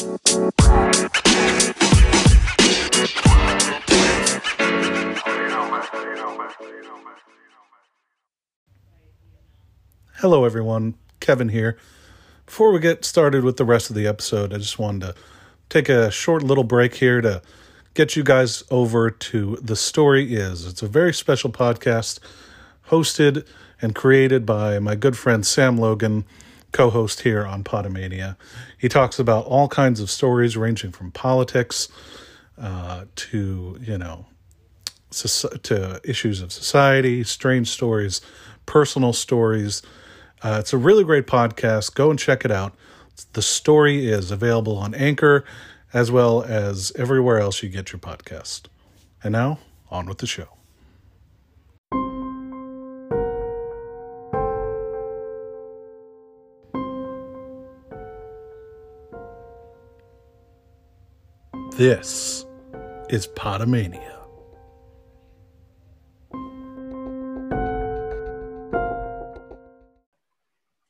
Hello, everyone. Kevin here. Before we get started with the rest of the episode, I just wanted to take a short little break here to get you guys over to The Story Is. It's a very special podcast hosted and created by my good friend Sam Logan, co host here on Podomania. He talks about all kinds of stories ranging from politics uh, to, you know, to issues of society, strange stories, personal stories uh, it's a really great podcast. Go and check it out. The story is available on Anchor as well as everywhere else you get your podcast. And now, on with the show. This is Podomania.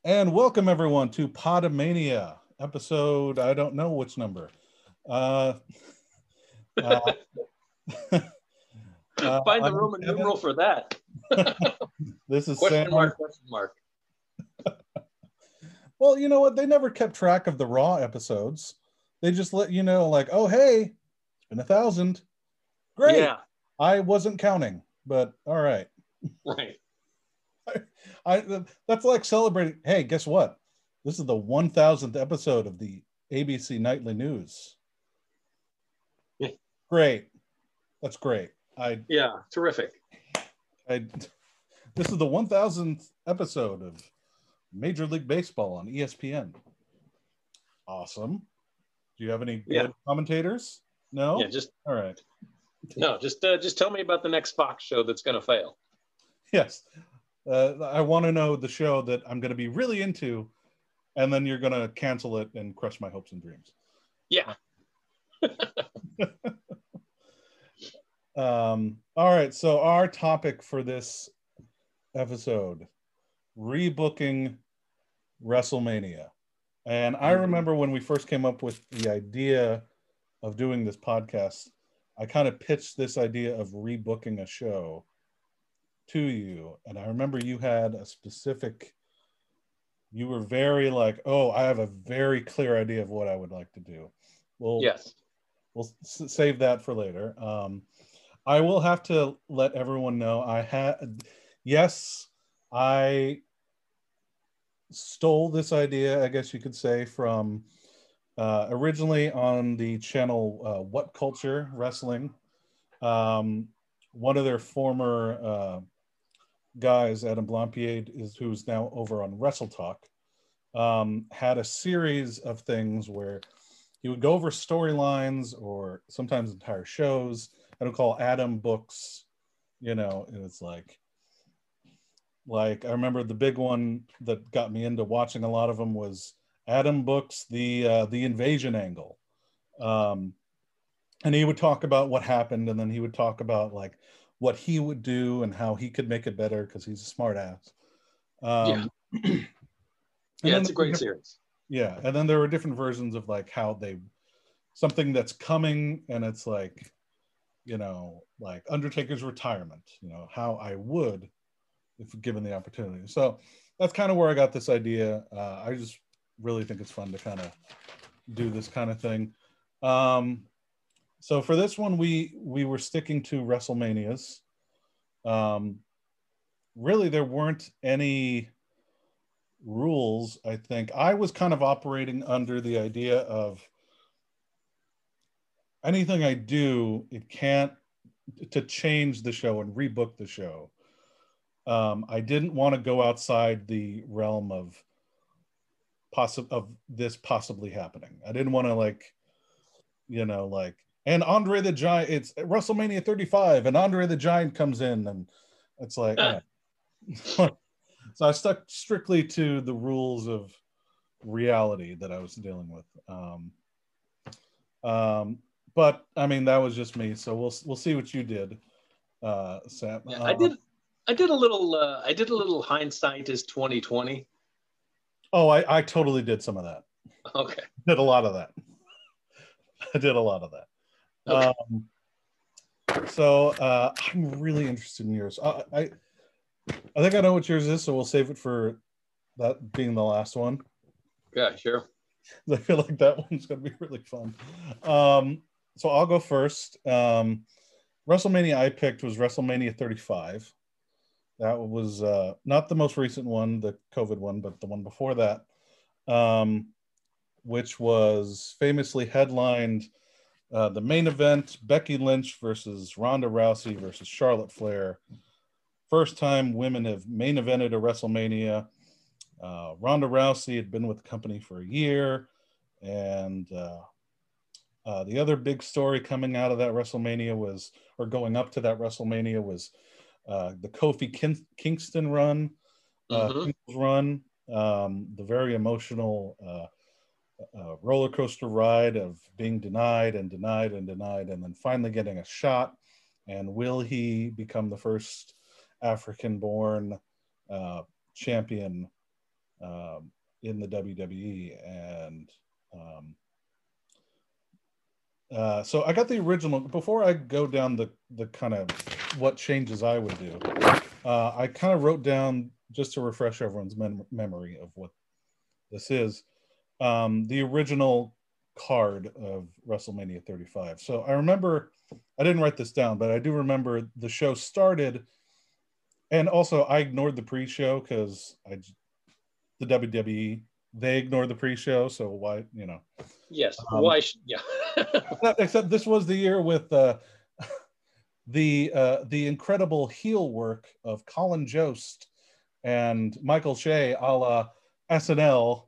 And welcome everyone to Podomania episode. I don't know which number. Uh, uh, uh, Find the Roman numeral for that. this is question Sam. mark. Question mark. well, you know what? They never kept track of the raw episodes. They just let you know, like, oh hey, it's been a thousand. Great. Yeah. I wasn't counting, but all right. Right. I that's like celebrating. Hey, guess what? This is the 1000th episode of the ABC Nightly News. Yeah. Great. That's great. I Yeah, terrific. I this is the 1000th episode of Major League Baseball on ESPN. Awesome. Do you have any yeah. good commentators? No. Yeah, just all right. No, just uh, just tell me about the next Fox show that's going to fail. Yes uh, I want to know the show that I'm going to be really into, and then you're going to cancel it and crush my hopes and dreams. Yeah. um, all right. So, our topic for this episode rebooking WrestleMania. And I mm-hmm. remember when we first came up with the idea of doing this podcast, I kind of pitched this idea of rebooking a show to you. And i remember you had a specific you were very like oh i have a very clear idea of what i would like to do. Well yes. we'll s- save that for later. Um, i will have to let everyone know i had yes i stole this idea i guess you could say from uh, originally on the channel uh, what culture wrestling um, one of their former uh, guys, Adam Blampied, is who's now over on Wrestle Talk, um, had a series of things where he would go over storylines or sometimes entire shows. I don't call Adam books, you know, and it's like, like I remember the big one that got me into watching a lot of them was Adam books the uh, the invasion angle, um, and he would talk about what happened, and then he would talk about like what he would do and how he could make it better because he's a smart ass. Um, yeah, yeah, it's a great series. Yeah, and then there were different versions of like how they something that's coming, and it's like, you know, like Undertaker's retirement. You know how I would if given the opportunity. So that's kind of where I got this idea. Uh, I just really think it's fun to kind of do this kind of thing. Um, so for this one, we we were sticking to WrestleManias. Um, really, there weren't any rules. I think I was kind of operating under the idea of anything I do, it can't to change the show and rebook the show. Um, I didn't want to go outside the realm of possi- of this possibly happening. I didn't want to like, you know, like and Andre the Giant. It's WrestleMania 35, and Andre the Giant comes in, and it's like, yeah. so I stuck strictly to the rules of reality that I was dealing with. Um, um, but I mean, that was just me. So we'll we'll see what you did, uh, Sam. Yeah, I did. I did a little. Uh, I did a little hindsight is 2020. Oh, I, I totally did some of that. Okay. Did a lot of that. I did a lot of that. Okay. Um, so uh, I'm really interested in yours. I, I I think I know what yours is, so we'll save it for that being the last one. Yeah, sure. I feel like that one's going to be really fun. Um, so I'll go first. Um, WrestleMania I picked was WrestleMania 35. That was uh, not the most recent one, the COVID one, but the one before that, um, which was famously headlined uh, the main event Becky Lynch versus Ronda Rousey versus Charlotte Flair. First time women have main evented a WrestleMania. Uh, Ronda Rousey had been with the company for a year. And uh, uh, the other big story coming out of that WrestleMania was, or going up to that WrestleMania was uh, the Kofi Kin- Kingston run, uh, Mhm. run, um, the very emotional uh, uh, roller coaster ride of being denied and denied and denied, and then finally getting a shot. And will he become the first African born uh, champion um, in the WWE? And um, uh, so I got the original. Before I go down the the kind of what changes I would do, uh, I kind of wrote down just to refresh everyone's mem- memory of what this is. Um, the original card of WrestleMania 35. So I remember, I didn't write this down, but I do remember the show started, and also I ignored the pre-show because I, the WWE they ignored the pre-show, so why you know Yes. Um, Why? Sh- yeah. except this was the year with uh, the uh, the incredible heel work of Colin Jost and Michael Che, a la SNL,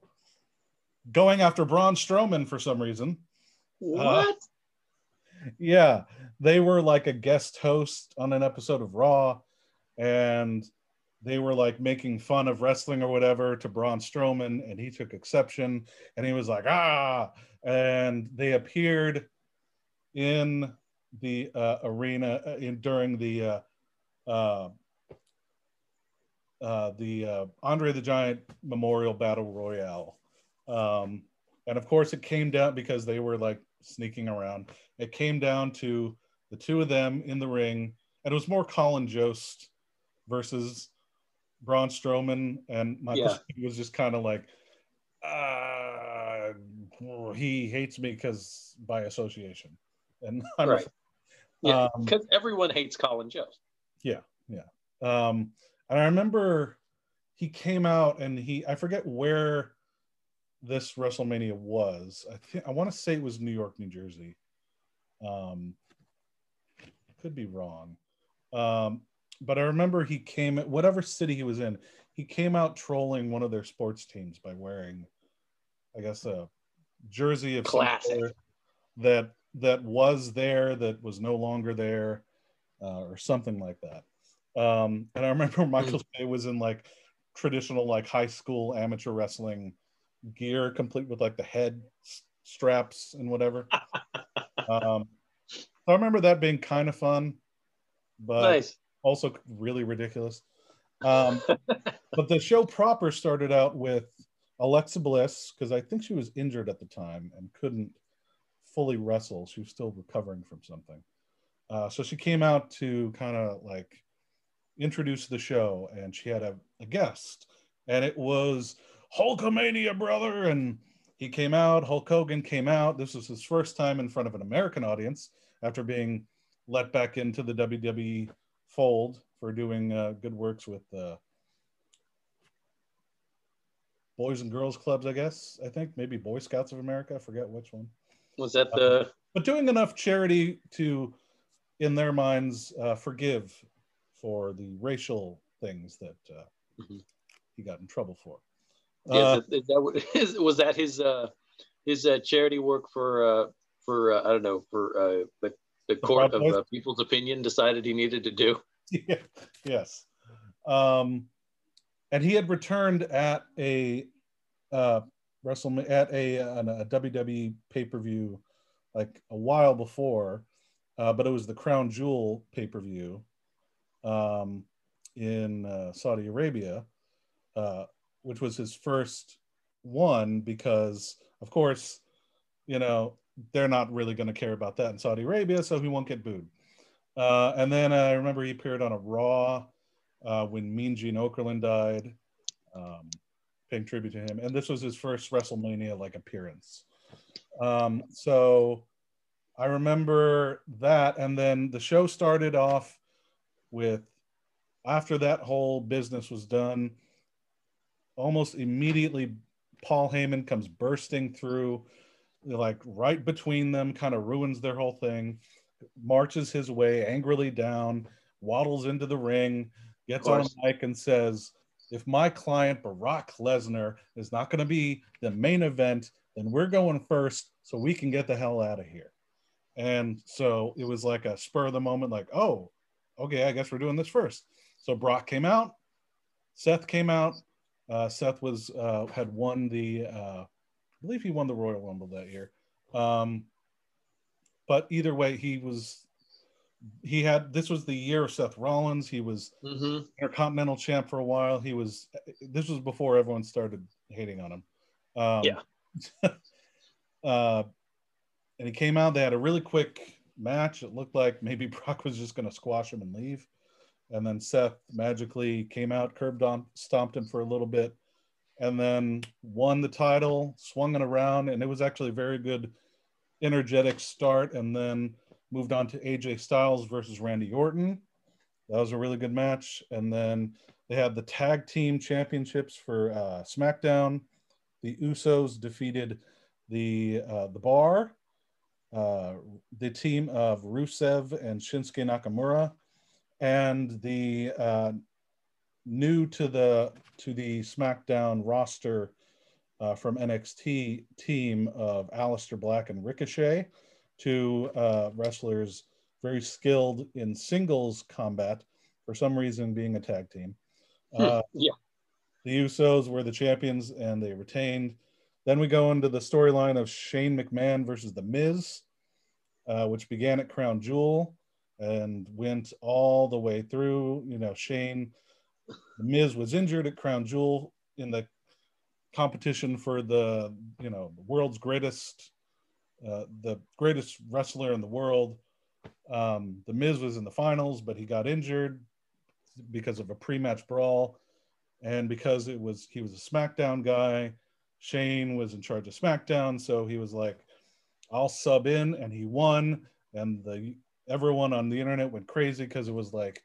going after Braun Strowman for some reason. what? Yeah, they were like a guest host on an episode of Raw, and they were like making fun of wrestling or whatever to Braun Strowman, and he took exception, and he was like, ah, and they appeared in the uh, arena uh, in during the uh, uh, uh, the uh, Andre the Giant Memorial Battle Royale, um, and of course it came down because they were like sneaking around. It came down to the two of them in the ring, and it was more Colin Jost versus Braun Strowman, and Michael Yeah. Was just kind of like, uh, he hates me because by association, and I'm Right. Yeah. um, Because everyone hates Colin Jost. Yeah, yeah. Um, and I remember he came out and he I forget where this WrestleMania was. I think I want to say it was New York, New Jersey. Um, could be wrong. Um, but I remember he came at whatever city he was in, he came out trolling one of their sports teams by wearing, I guess, a jersey of Classic. that that was there that was no longer there, uh, or something like that. Um, and I remember Michael Che was in like traditional like high school amateur wrestling gear, complete with like the head s- straps and whatever. um, I remember that being kind of fun, but nice. Also really ridiculous. Um, but the show proper started out with Alexa Bliss because I think she was injured at the time and couldn't fully wrestle. She was still recovering from something. Uh, so she came out to kind of like introduce the show, and she had a, a guest, and it was Hulkamania, brother. And he came out. Hulk Hogan came out. This was his first time in front of an American audience after being let back into the WWE fold for doing uh, good works with uh, boys and girls clubs, I guess. I think maybe Boy Scouts of America. I forget which one. Was that the? But doing enough charity to, in their minds, uh, forgive for the racial things that uh, Mhm. he got in trouble for. Yeah, Uh, is that, is that was that his uh, his uh, charity work for uh, for uh, I don't know for uh, the the court of uh, people's opinion decided he needed to do? yeah, yes. Um, and he had returned at a uh, WrestleMania at a, an- a WWE pay per view like a while before, uh, but it was the Crown Jewel pay per view um, in uh, Saudi Arabia, uh, which was his first one because, of course, you know they're not really going to care about that in Saudi Arabia, so he won't get booed. Uh, and then I remember he appeared on a Raw uh, when Mean Gene Okerlund died, um, paying tribute to him. And this was his first WrestleMania like appearance. Um, so I remember that, and then the show started off with after that whole business was done, almost immediately Paul Heyman comes bursting through, like right between them, kind of ruins their whole thing, marches his way angrily down, waddles into the ring, gets on a mic and says, if my client Brock Lesnar is not going to be the main event, then we're going first so we can get the hell out of here. And so it was like a spur of the moment, like, oh, okay, I guess we're doing this first. So Brock came out, Seth came out. Uh, Seth was uh, had won the, uh, believe he won the Royal Rumble that year. Um, but either way, he was he had this was the year of Seth Rollins. He was mm-hmm. Intercontinental champ for a while. He was this was before everyone started hating on him. Um, yeah. uh, and he came out. They had a really quick match. It looked like maybe Brock was just going to squash him and leave. And then Seth magically came out, curbed on, stomped him for a little bit, and then won the title, swung it around, and it was actually a very good, energetic start. And then moved on to AJ Styles versus Randy Orton. That was a really good match. And then they had the tag team championships for uh, SmackDown. The Usos defeated the uh, the Bar, uh, the team of Rusev and Shinsuke Nakamura, and the uh, new to the to the SmackDown roster uh, from NXT team of Aleister Black and Ricochet two uh, wrestlers very skilled in singles combat, for some reason being a tag team. Hmm, uh, yeah. The Usos were the champions and they retained. Then we go into the storyline of Shane McMahon versus The Miz, uh, which began at Crown Jewel and went all the way through. You know, Shane, The Miz was injured at Crown Jewel in the competition for the, you know, the world's greatest uh, the greatest wrestler in the world. Um, the Miz was in the finals, but he got injured because of a pre-match brawl, and because it was he was a SmackDown guy. Shane was in charge of SmackDown, so he was like, "I'll sub in," and he won. And the everyone on the internet went crazy because it was like,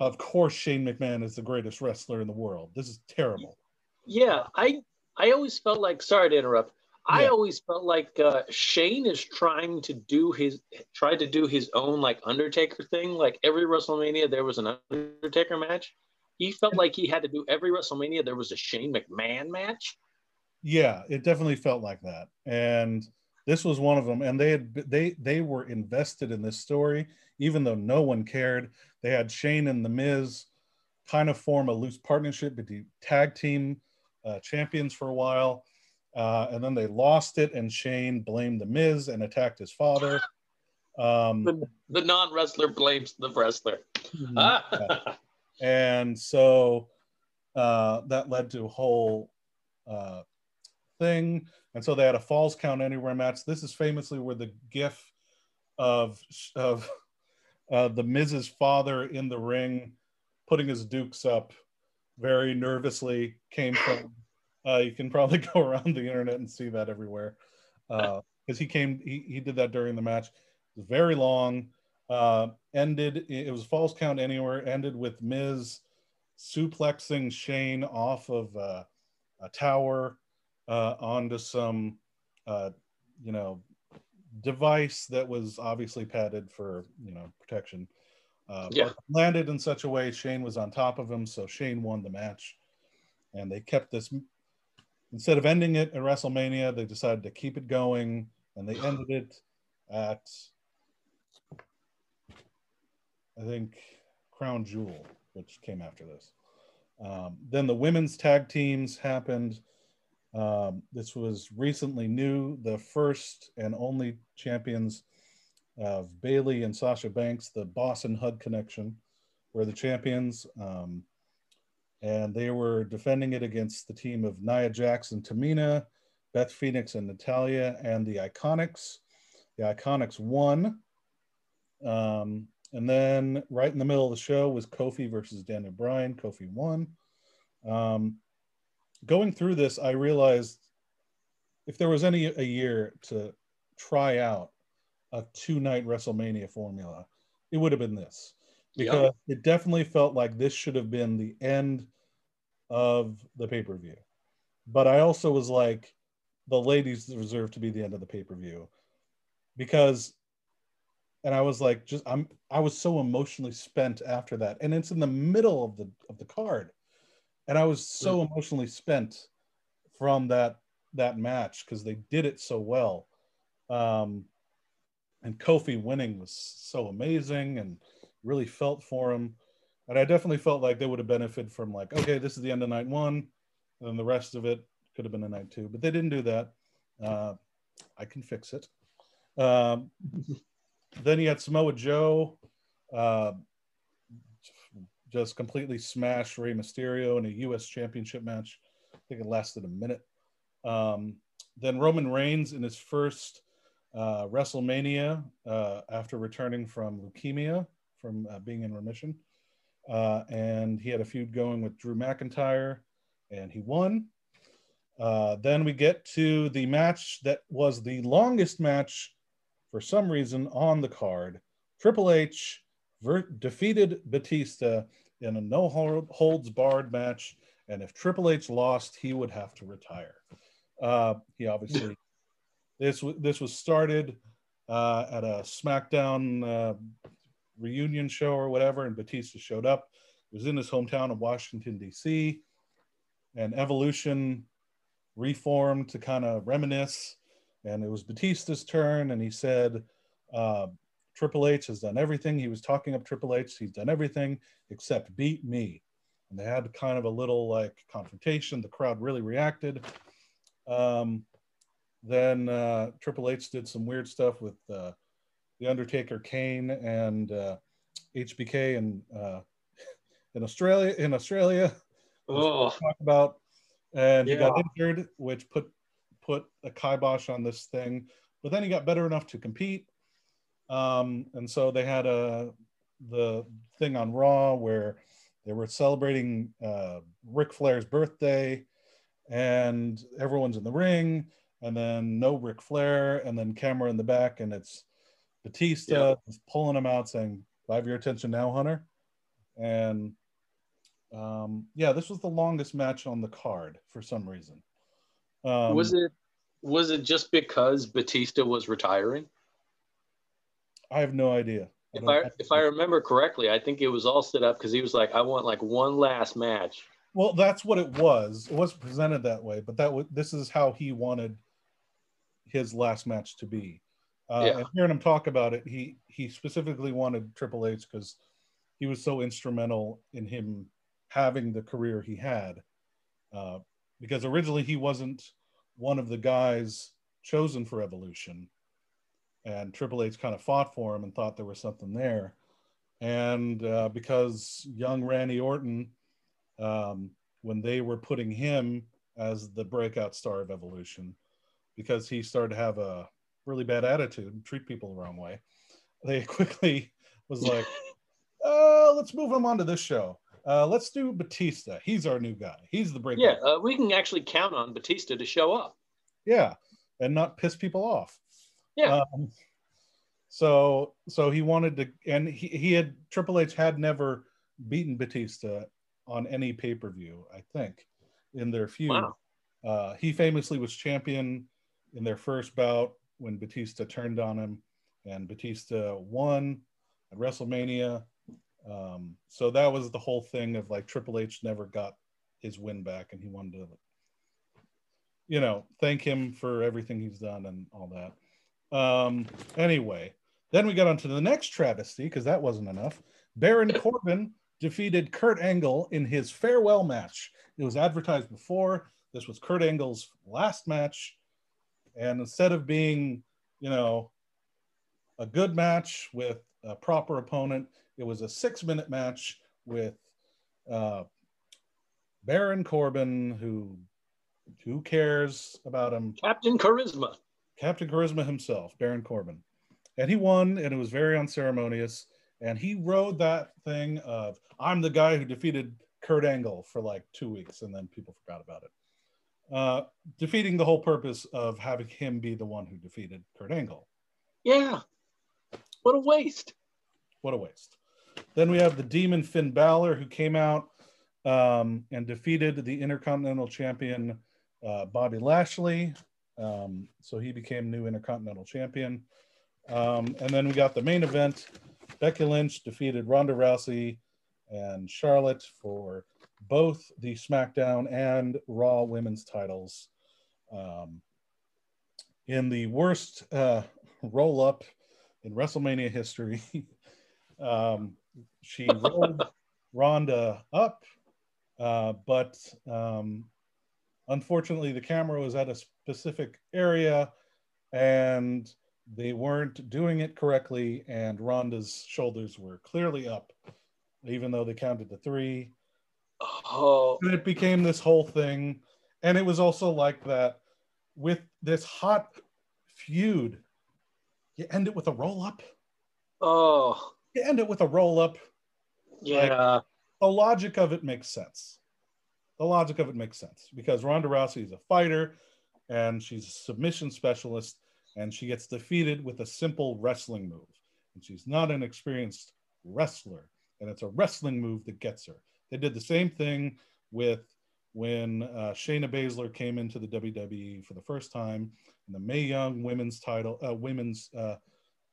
"Of course, Shane McMahon is the greatest wrestler in the world. This is terrible." Yeah, I I always felt like sorry to interrupt. I always felt like uh, Shane is trying to do his tried to do his own like Undertaker thing. Like every WrestleMania, there was an Undertaker match. He felt like he had to do every WrestleMania. There was a Shane McMahon match. Yeah, it definitely felt like that, and this was one of them. And they had they they were invested in this story, even though no one cared. They had Shane and the Miz kind of form a loose partnership, but tag team uh, champions for a while uh, and then they lost it, and Shane blamed The Miz and attacked his father. Um, the, the non wrestler blames the wrestler. Mm-hmm. and so uh, that led to a whole uh, thing. And so they had a Falls Count Anywhere match. This is famously where the gif of, of uh, the Miz's father in the ring putting his dukes up very nervously came from uh, you can probably go around the internet and see that everywhere. Because uh, he came, he, he did that during the match. It was very long. Uh, ended, it was falls count anywhere, ended with Miz suplexing Shane off of uh, a tower uh, onto some, uh, you know, device that was obviously padded for, you know, protection. Uh, yeah. landed in such a way Shane was on top of him, so Shane won the match, and they kept this instead of ending it at WrestleMania, they decided to keep it going, and they ended it at I think Crown Jewel, which came after this. Um, then the women's tag teams happened. Um, this was recently new, the first and only champions of Bayley and Sasha Banks, the Boss and Hug connection, were the champions. Um, and they were defending it against the team of Nia and Tamina, Beth Phoenix and Natalya, and the Iconics. The Iconics won. Um, and then right in the middle of the show was Kofi versus Daniel Bryan. Kofi won. Um, going through this, I realized if there was any a year to try out a two night WrestleMania formula, it would have been this. Because it definitely felt like this should have been the end of the pay per view. But I also was like, the ladies deserve to be the end of the pay per view because, and I was like, just I'm I was so emotionally spent after that, and it's in the middle of the of the card, and I was so mm. emotionally spent from that that match because they did it so well. Um, and Kofi winning was so amazing and really felt for him. And I definitely felt like they would have benefited from like, okay, this is the end of night one, and the rest of it could have been a night two, but they didn't do that. Uh, I can fix it. Um, then you had Samoa Joe, uh, just completely smashed Rey Mysterio in a U.S. Championship match. I think it lasted a minute. Um, then Roman Reigns in his first uh, WrestleMania uh, after returning from leukemia, from uh, being in remission. Uh, and he had a feud going with Drew McIntyre, and he won. Uh, then we get to the match that was the longest match for some reason on the card. Triple H ver- defeated Batista in a no holds barred match. And if Triple H lost, he would have to retire. Uh, he obviously this this was started uh, at a SmackDown uh, reunion show or whatever, and Batista showed up. It was in his hometown of Washington D.C. And Evolution reformed to kind of reminisce, and it was Batista's turn, and he said. Triple H has done everything. He was talking up Triple H. He's done everything except beat me. And they had kind of a little like confrontation. The crowd really reacted. Um, then uh, Triple H did some weird stuff with uh, the Undertaker, Kane, and uh, HBK, and uh, in Australia. In Australia, oh. talk about, and yeah. he got injured, which put put a kibosh on this thing. But then he got better enough to compete, um, and so they had a the thing on Raw where they were celebrating uh, Ric Flair's birthday and everyone's in the ring, and then no Ric Flair, and then camera in the back, and it's Batista yep. pulling him out, saying, "I have your attention now, Hunter." And um, yeah, this was the longest match on the card for some reason. Um, was it was it just because Batista was retiring? I have no idea. I if I if I remember correctly, I think it was all set up because he was like, "I want like one last match." Well, that's what it was. It wasn't presented that way, but that was this is how he wanted his last match to be. Uh, yeah. And hearing him talk about it, he he specifically wanted Triple H because he was so instrumental in him having the career he had. Uh, because originally he wasn't one of the guys chosen for Evolution, and Triple H kind of fought for him and thought there was something there. And uh, because young Randy Orton um, when they were putting him as the breakout star of Evolution because he started to have a really bad attitude and treat people the wrong way. They quickly was like, uh, let's move him on to this show. Uh, let's do Batista. He's our new guy. He's the breakout. Yeah, uh, we can actually count on Batista to show up. Yeah, and not piss people off. Yeah. Um, so so he wanted to, and he, he had Triple H had never beaten Batista on any pay per view, I think, in their feud. Wow. Uh, he famously was champion in their first bout when Batista turned on him, and Batista won at WrestleMania. Um, so that was the whole thing of like Triple H never got his win back, and he wanted to, you know, thank him for everything he's done and all that. Um, anyway, then we got on to the next travesty because that wasn't enough. Baron Corbin defeated Kurt Angle in his farewell match. It was advertised before. This was Kurt Angle's last match. And instead of being, you know, a good match with a proper opponent, it was a six minute match with uh, Baron Corbin, who Who cares about him? Captain Charisma. Captain Charisma himself, Baron Corbin. And he won, and it was very unceremonious. And he rode that thing of, I'm the guy who defeated Kurt Angle for like two weeks, and then people forgot about it. Uh, defeating the whole purpose of having him be the one who defeated Kurt Angle. Yeah. What a waste. What a waste. Then we have the Demon Finn Balor, who came out um, and defeated the Intercontinental Champion uh, Bobby Lashley. Um, so he became new Intercontinental Champion. Um, and then we got the main event. Becky Lynch defeated Ronda Rousey and Charlotte for both the SmackDown and Raw women's titles. Um, in the worst uh, roll up in WrestleMania history, um, she rolled Ronda up, uh, but um, unfortunately, the camera was at a specific area and they weren't doing it correctly, and Ronda's shoulders were clearly up, even though they counted to three. Oh. And it became this whole thing. And it was also like that with this hot feud. You end it with a roll up. Oh. You end it with a roll up. Yeah. Like, the logic of it makes sense. The logic of it makes sense because Ronda Rousey is a fighter and she's a submission specialist and she gets defeated with a simple wrestling move. And she's not an experienced wrestler, and it's a wrestling move that gets her. They did the same thing with when uh, Shayna Baszler came into the WWE for the first time in the Mae Young Women's Title, uh, Women's uh,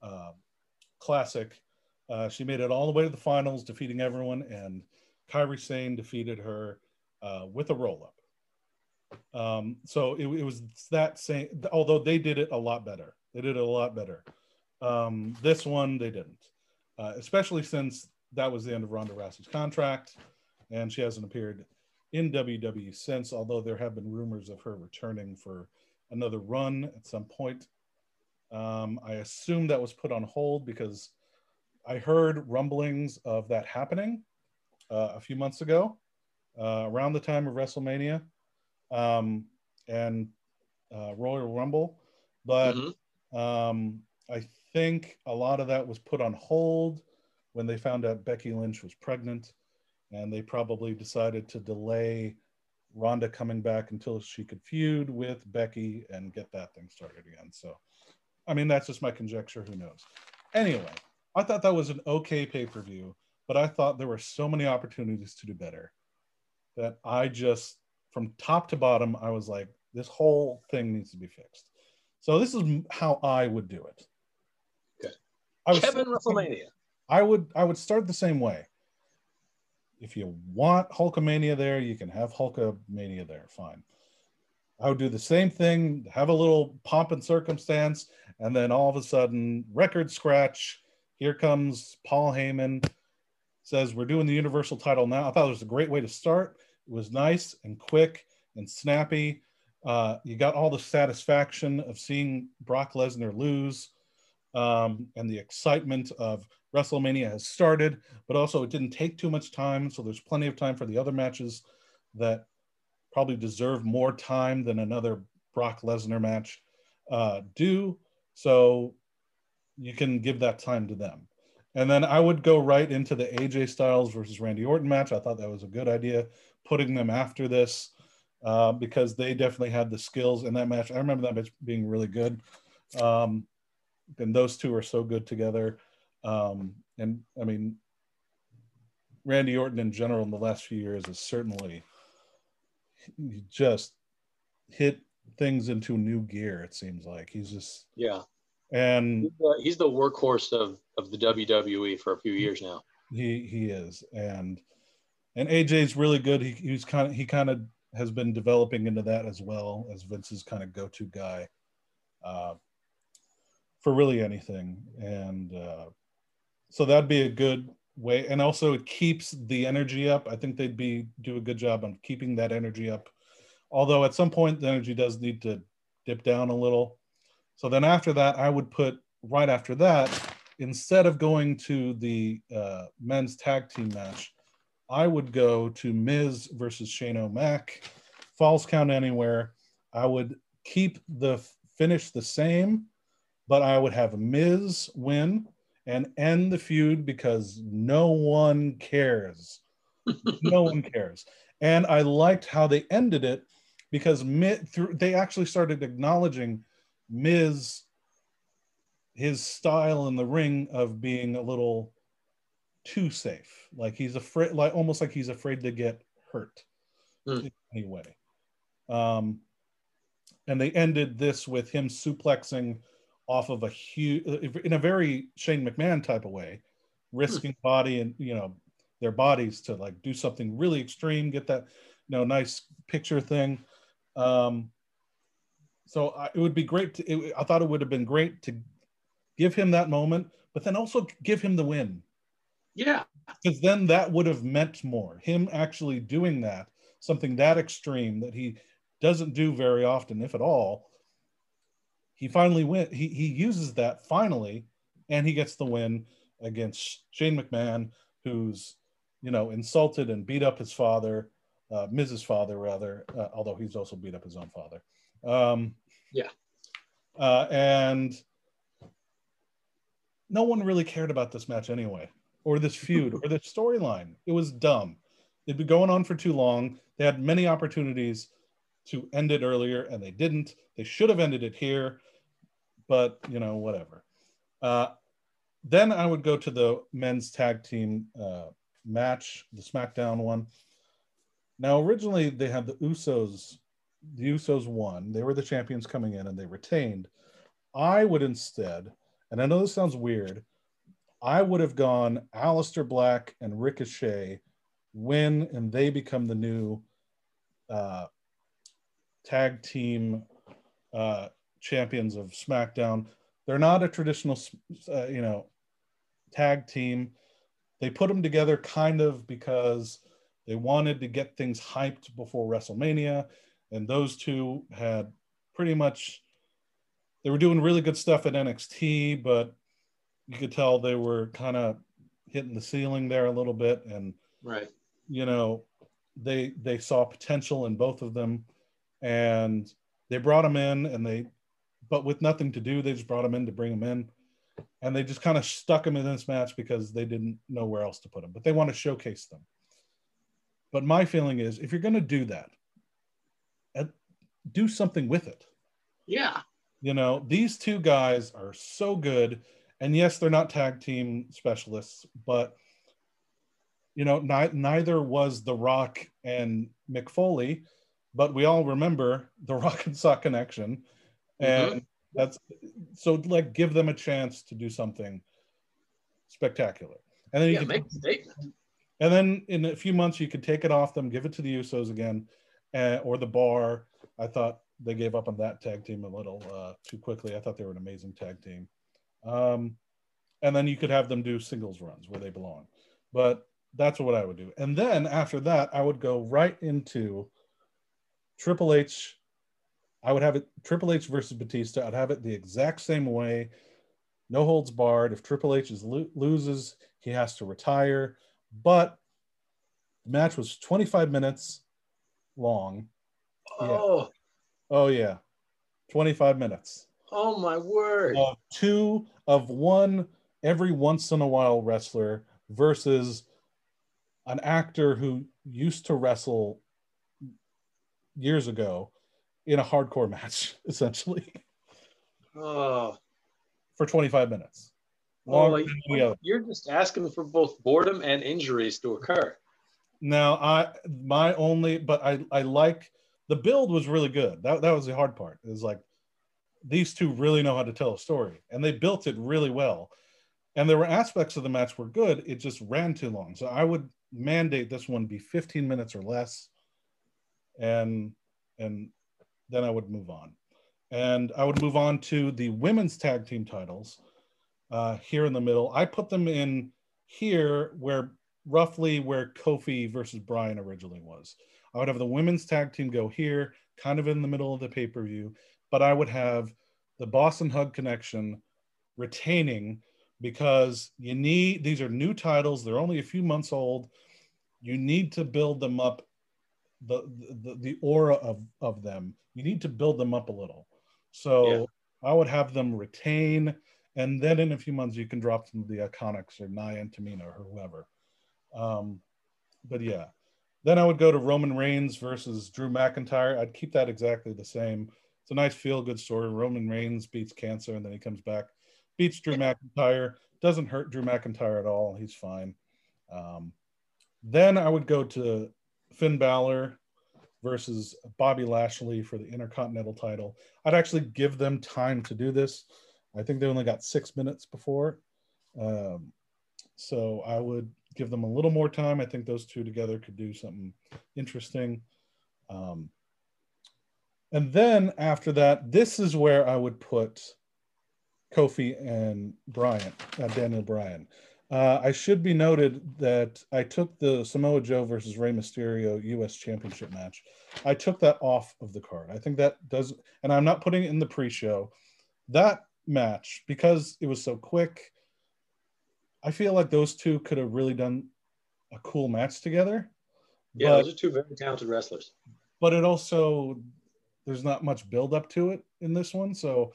uh Classic. Uh, she made it all the way to the finals, defeating everyone, and Kairi Sane defeated her uh, with a roll up. Um, so it, it, was that same, although they did it a lot better. They did it a lot better. Um, this one, they didn't, uh, especially since that was the end of Ronda Rousey's contract and she hasn't appeared in WWE since, although there have been rumors of her returning for another run at some point. Um, I assume that was put on hold because I heard rumblings of that happening uh, a few months ago, uh, around the time of WrestleMania um, and uh, Royal Rumble, but mm-hmm. um, I think a lot of that was put on hold when they found out Becky Lynch was pregnant, and they probably decided to delay Ronda coming back until she could feud with Becky and get that thing started again. So, I mean, that's just my conjecture. Who knows? Anyway, I thought that was an okay pay per view, but I thought there were so many opportunities to do better that I just from top to bottom, I was like, this whole thing needs to be fixed. So this is how I would do it. Okay. I Kevin WrestleMania. I would I would start the same way. If you want Hulkamania there, you can have Hulkamania there. Fine. I would do the same thing, have a little pomp and circumstance, and then all of a sudden, record scratch. Here comes Paul Heyman, says we're doing the Universal title now. I thought it was a great way to start. Was nice and quick and snappy. Uh, you got all the satisfaction of seeing Brock Lesnar lose um, and the excitement of WrestleMania has started, but also it didn't take too much time. So there's plenty of time for the other matches that probably deserve more time than another Brock Lesnar match uh, do. So you can give that time to them. And then I would go right into the AJ Styles versus Randy Orton match. I thought that was a good idea putting them after this uh, because they definitely had the skills in that match. I remember that match being really good. Um, and those two are so good together. Um, and I mean, Randy Orton in general in the last few years is certainly just hit things into new gear. It seems like he's just yeah, and he's the, he's the workhorse of of the WWE for a few years now. He he is, and and AJ's really good. He, he's kind of he kind of has been developing into that as well as Vince's kind of go-to guy uh, for really anything, and uh, so that'd be a good way. And also, it keeps the energy up. I think they'd be do a good job on keeping that energy up. Although at some point the energy does need to dip down a little. So then after that, I would put right after that, instead of going to the uh, men's tag team match, I would go to Miz versus Shane O'Mac falls count anywhere. I would keep the finish the same, but I would have Miz win and end the feud because no one cares. no one cares. And I liked how they ended it because Miz, through, they actually started acknowledging Miz, his style in the ring of being a little too safe. Like he's afraid, like almost like he's afraid to get hurt mm. anyway. Um, and they ended this with him suplexing off of a huge, in a very Shane McMahon type of way, risking mm. body and you know their bodies to like do something really extreme, get that you know nice picture thing. Um, so I, it would be great. To, it, I thought it would have been great to give him that moment, but then also give him the win. Yeah, because then that would have meant more. Him actually doing that, something that extreme that he doesn't do very often, if at all. He finally went. He he uses that finally, and he gets the win against Shane McMahon, who's you know insulted and beat up his father, uh, Miz's Father rather, uh, although he's also beat up his own father. Um, yeah, uh, and no one really cared about this match anyway or this feud or this storyline. It was dumb. It'd been going on for too long. They had many opportunities to end it earlier and they didn't. They should have ended it here, but you know, whatever. Uh, then I would go to the men's tag team uh, match, the SmackDown one. Now, originally they had the Usos. The Usos won. They were the champions coming in and they retained. I would instead, and I know this sounds weird, I would have gone Aleister Black and Ricochet win, and they become the new uh, tag team uh, champions of SmackDown. They're not a traditional, uh, you know, tag team. They put them together kind of because they wanted to get things hyped before WrestleMania, and those two had pretty much. They were doing really good stuff at NXT, but you could tell they were kind of hitting the ceiling there a little bit and right. you know they they saw potential in both of them and they brought them in and they but with nothing to do they just brought them in to bring them in and they just kind of stuck them in this match because they didn't know where else to put them but they want to showcase them. But my feeling is if you're going to do that do something with it. Yeah. You know these two guys are so good and yes, they're not tag team specialists, but you know, ni- neither was The Rock and Mick Foley, but we all remember the Rock and Sock connection, and mm-hmm. that's so like give them a chance to do something spectacular, and then you yeah, can make a statement. And then in a few months, you could take it off them, give it to the Usos again, uh, or the Bar. I thought they gave up on that tag team a little uh, too quickly. I thought they were an amazing tag team. Um, and then you could have them do singles runs where they belong. But that's what I would do. And then after that, I would go right into Triple H. I would have it Triple H versus Batista. I'd have it the exact same way. No holds barred. If Triple H is lo- loses, he has to retire. But the match was 25 minutes long. Oh. Yeah. Oh yeah. 25 minutes. Oh my word. Of two of one every once in a while wrestler versus an actor who used to wrestle years ago in a hardcore match, essentially. Oh. For 25 minutes. Oh, you're, you're just asking for both boredom and injuries to occur. Now, I my only, but I I like the build was really good. That that was the hard part. It was like these two really know how to tell a story and they built it really well. And there were aspects of the match were good it just ran too long. So i would mandate this one be 15 minutes or less and and then i would move on. And i would move on to the women's tag team titles uh, here in the middle. I put them in here where roughly where kofi versus bryan originally was. I would have the women's tag team go here kind of in the middle of the pay-per-view but I would have the Boss and Hug connection retaining because you need these are new titles, they're only a few months old. You need to build them up the, the the aura of of them. You need to build them up a little. So yeah. I would have them retain, and then in a few months you can drop them to the Iconics or Nia and Tamina or whoever. Um, but yeah, then I would go to Roman Reigns versus Drew McIntyre. I'd keep that exactly the same. It's a nice feel good story. Roman Reigns beats cancer and then he comes back, beats Drew McIntyre. Doesn't hurt Drew McIntyre at all. He's fine. Um, then I would go to Finn Balor versus Bobby Lashley for the Intercontinental title. I'd actually give them time to do this. I think they only got six minutes before. Um, so I would give them a little more time. I think those two together could do something interesting. Um, and then after that, this is where I would put Kofi and Bryan, uh, Daniel Bryan. Uh, I should be noted that I took the Samoa Joe versus Rey Mysterio U.S. Championship match. I took that off of the card. I think that does, and I'm not putting it in the pre-show. That match because it was so quick. I feel like those two could have really done a cool match together. Yeah, but, those are two very talented wrestlers. But it also there's not much build up to it in this one, so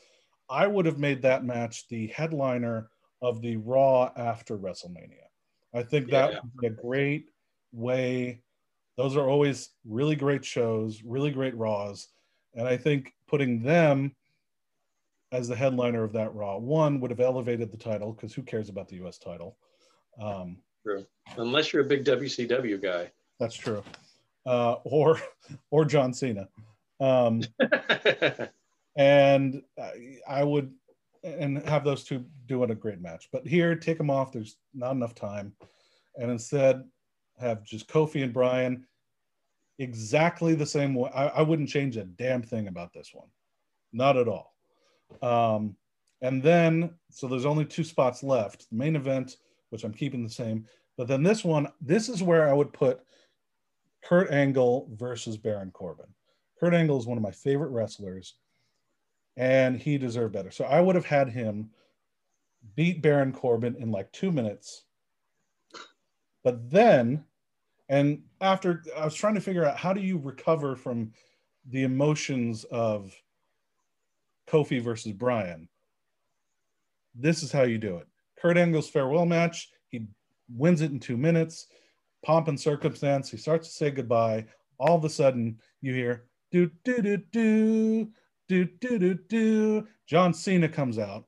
I would have made that match the headliner of the Raw after WrestleMania. I think that yeah. would be a great way. Those are always really great shows, really great Raws. And I think putting them as the headliner of that Raw, one would have elevated the title because who cares about the US title? Um, true. Unless you're a big WCW guy. That's true. Uh, or, or John Cena. Um, and I, I would and have those two doing a great match. But here, take them off. There's not enough time, and instead have just Kofi and Bryan exactly the same way. I, I wouldn't change a damn thing about this one, not at all. Um, and then, so there's only two spots left. The main event, which I'm keeping the same, but then this one, this is where I would put Kurt Angle versus Baron Corbin. Kurt Angle is one of my favorite wrestlers and he deserved better. So I would have had him beat Baron Corbin in like two minutes. But then, and after I was trying to figure out how do you recover from the emotions of Kofi versus Bryan. This is how you do it. Kurt Angle's farewell match. He wins it in two minutes. Pomp and circumstance. He starts to say goodbye. All of a sudden, you hear do do do do do do do do. John Cena comes out,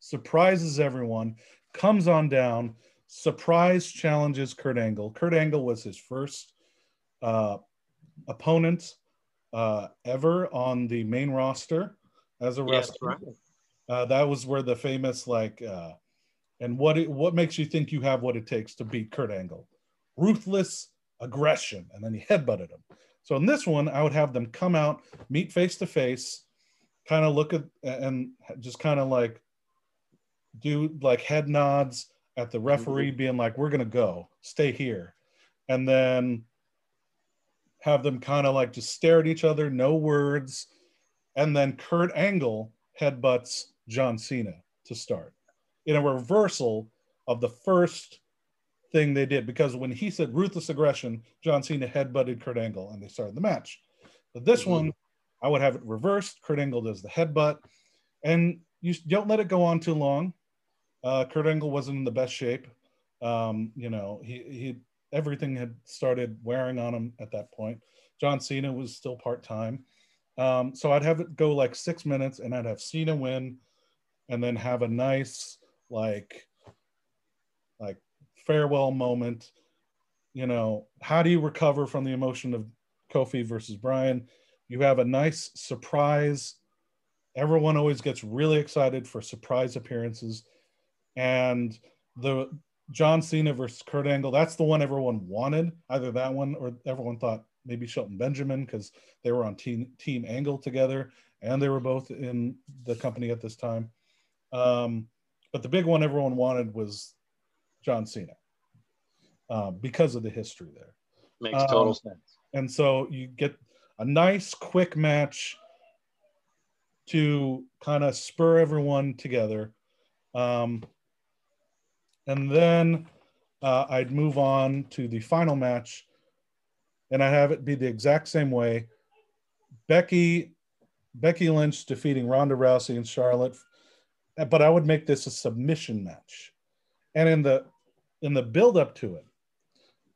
surprises everyone, comes on down, surprise challenges Kurt Angle. Kurt Angle was his first uh, opponent uh, ever on the main roster as a wrestler. Yes, right. uh, that was where the famous like, uh, and what it, what makes you think you have what it takes to beat Kurt Angle? Ruthless aggression, and then he headbutted him. So in this one, I would have them come out, meet face to face, kind of look at and just kind of like do like head nods at the referee mm-hmm. being like, we're gonna go, stay here. And then have them kind of like just stare at each other, no words. And then Kurt Angle headbutts John Cena to start in a reversal of the first thing they did because when he said ruthless aggression, John Cena headbutted Kurt Angle and they started the match. But this mm-hmm. one, I would have it reversed. Kurt Angle does the headbutt, and you don't let it go on too long. Uh, Kurt Angle wasn't in the best shape. Um, you know, he he everything had started wearing on him at that point. John Cena was still part time. Um, so I'd have it go like six minutes, and I'd have Cena win, and then have a nice like like farewell moment. You know, how do you recover from the emotion of Kofi versus Bryan? You have a nice surprise. Everyone always gets really excited for surprise appearances. And the John Cena versus Kurt Angle, that's the one everyone wanted, either that one or everyone thought maybe Shelton Benjamin because they were on team, team Angle together and they were both in the company at this time. Um, but the big one everyone wanted was John Cena uh, because of the history there. Makes total um, sense. And so you get a nice, quick match to kind of spur everyone together. Um, and then uh, I'd move on to the final match and I have it be the exact same way. Becky Becky Lynch defeating Ronda Rousey and Charlotte, but I would make this a submission match. And in the in the build up to it,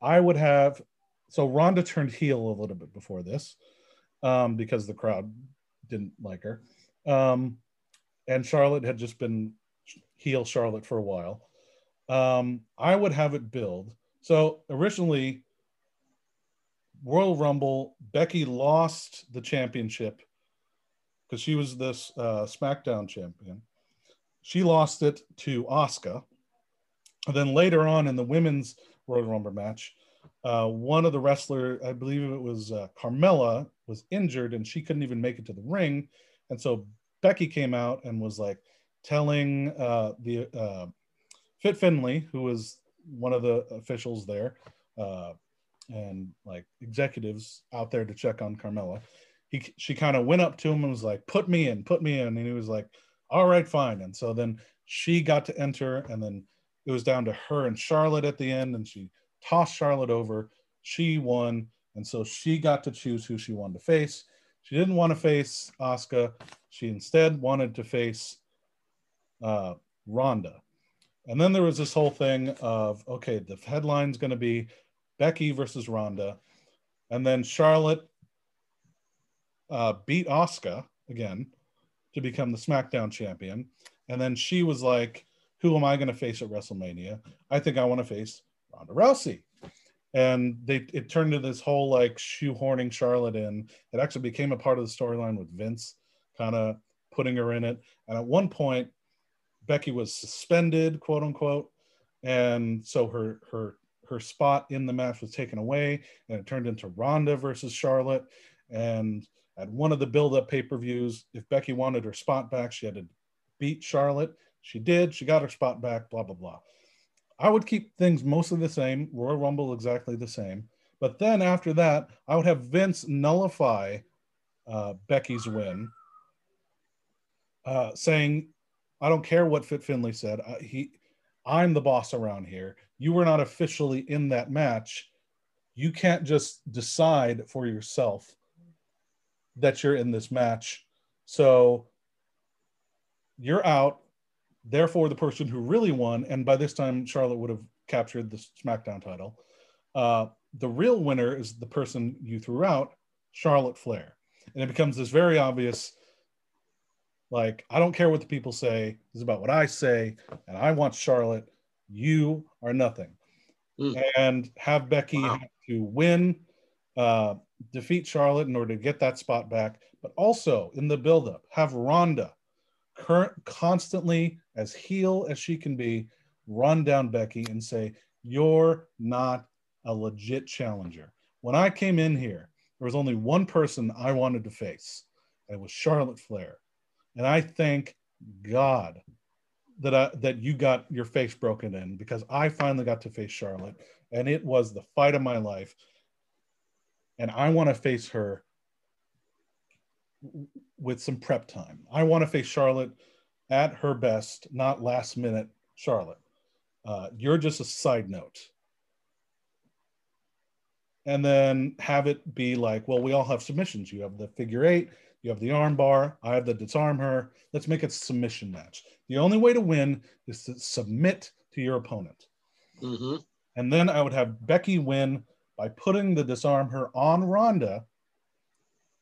I would have so Ronda turned heel a little bit before this um, because the crowd didn't like her, um, and Charlotte had just been heel Charlotte for a while. Um, I would have it build. So originally, Royal Rumble, Becky lost the championship because she was this uh, SmackDown champion. She lost it to Asuka. And then later on in the women's Royal Rumble match, uh, one of the wrestler, I believe it was uh, Carmella, was injured and she couldn't even make it to the ring. And so Becky came out and was like telling uh, the uh, Fit Finlay, who was one of the officials there uh, and like executives out there to check on Carmella, he she kind of went up to him and was like, "Put me in, put me in," and he was like, "All right, fine." And so then she got to enter, and then it was down to her and Charlotte at the end, and she tossed Charlotte over. She won, and so she got to choose who she wanted to face. She didn't want to face Asuka. She instead wanted to face uh, Ronda. And then there was this whole thing of okay, the headline's going to be Becky versus Ronda, and then Charlotte uh, beat Asuka again to become the SmackDown champion. And then she was like, Who am I going to face at WrestleMania? I think I want to face Ronda Rousey. And they it turned into this whole like shoehorning Charlotte in. It actually became a part of the storyline with Vince kind of putting her in it. And at one point, Becky was suspended, quote unquote. And so her her her spot in the match was taken away and it turned into Ronda versus Charlotte. And at one of the build-up pay-per-views, if Becky wanted her spot back, she had to beat Charlotte. She did. She got her spot back. Blah blah blah. I would keep things mostly the same. Royal Rumble exactly the same. But then after that, I would have Vince nullify uh, Becky's win, uh, saying, "I don't care what Fit Finlay said. I, he, I'm the boss around here. You were not officially in that match. You can't just decide for yourself that you're in this match. So you're out. Therefore, the person who really won, and by this time, Charlotte would have captured the SmackDown title. Uh, the real winner is the person you threw out, Charlotte Flair. And it becomes this very obvious like, I don't care what the people say, this is about what I say, and I want Charlotte. You are nothing. Mm. And have Becky wow. have to win uh, defeat Charlotte in order to get that spot back, but also in the buildup, have Ronda current constantly as heel as she can be, run down Becky and say, You're not a legit challenger. When I came in here, there was only one person I wanted to face, and it was Charlotte Flair. And I thank God that I, that you got your face broken in because I finally got to face Charlotte, and it was the fight of my life and I want to face her with some prep time. I want to face Charlotte at her best, not last minute Charlotte. Uh, you're just a side note. And then have it be like, well, we all have submissions. You have the figure eight, you have the arm bar, I have the disarm her. Let's make it a submission match. The only way to win is to submit to your opponent. Mm-hmm. And then I would have Becky win by putting the disarm her on Ronda,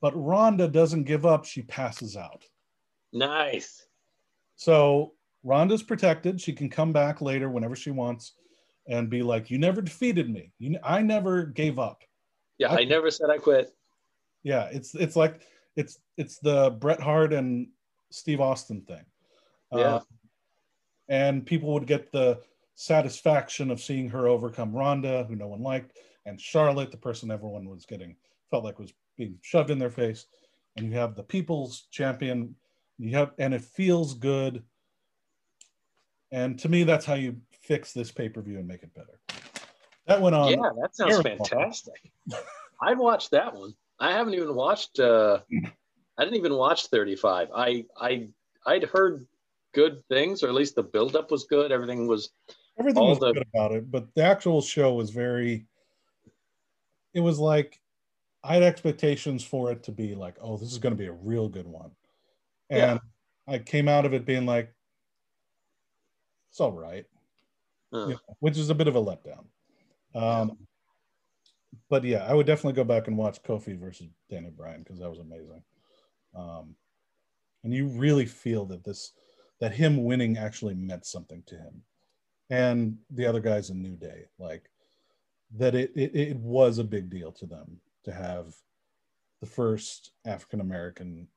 but Ronda doesn't give up. She passes out. Nice. So Ronda's protected. She can come back later whenever she wants and be like, "You never defeated me. You, I never gave up." Yeah, I, I never said I quit. Yeah, it's it's like it's it's the Bret Hart and Steve Austin thing. Yeah. Uh, and people would get the satisfaction of seeing her overcome Ronda, who no one liked, and Charlotte, the person everyone was getting felt like was being shoved in their face, and you have the people's champion. You have, and it feels good. And to me, that's how you fix this pay per view and make it better. That went on. Yeah, that sounds fantastic. I'd watch that one. I haven't even watched. uh I didn't even watch 35. I I I'd heard good things, or at least the buildup was good. Everything was everything was the, good about it, but the actual show was very it was like I had expectations for it to be like, oh, this is going to be a real good one, and yeah. I came out of it being like, it's all right, uh. which is a bit of a letdown. Um, but yeah, I would definitely go back and watch Kofi versus Daniel Bryan because that was amazing. Um, and you really feel that this that him winning actually meant something to him and the other guys in new day like that it, it, it was a big deal to them to have the first african american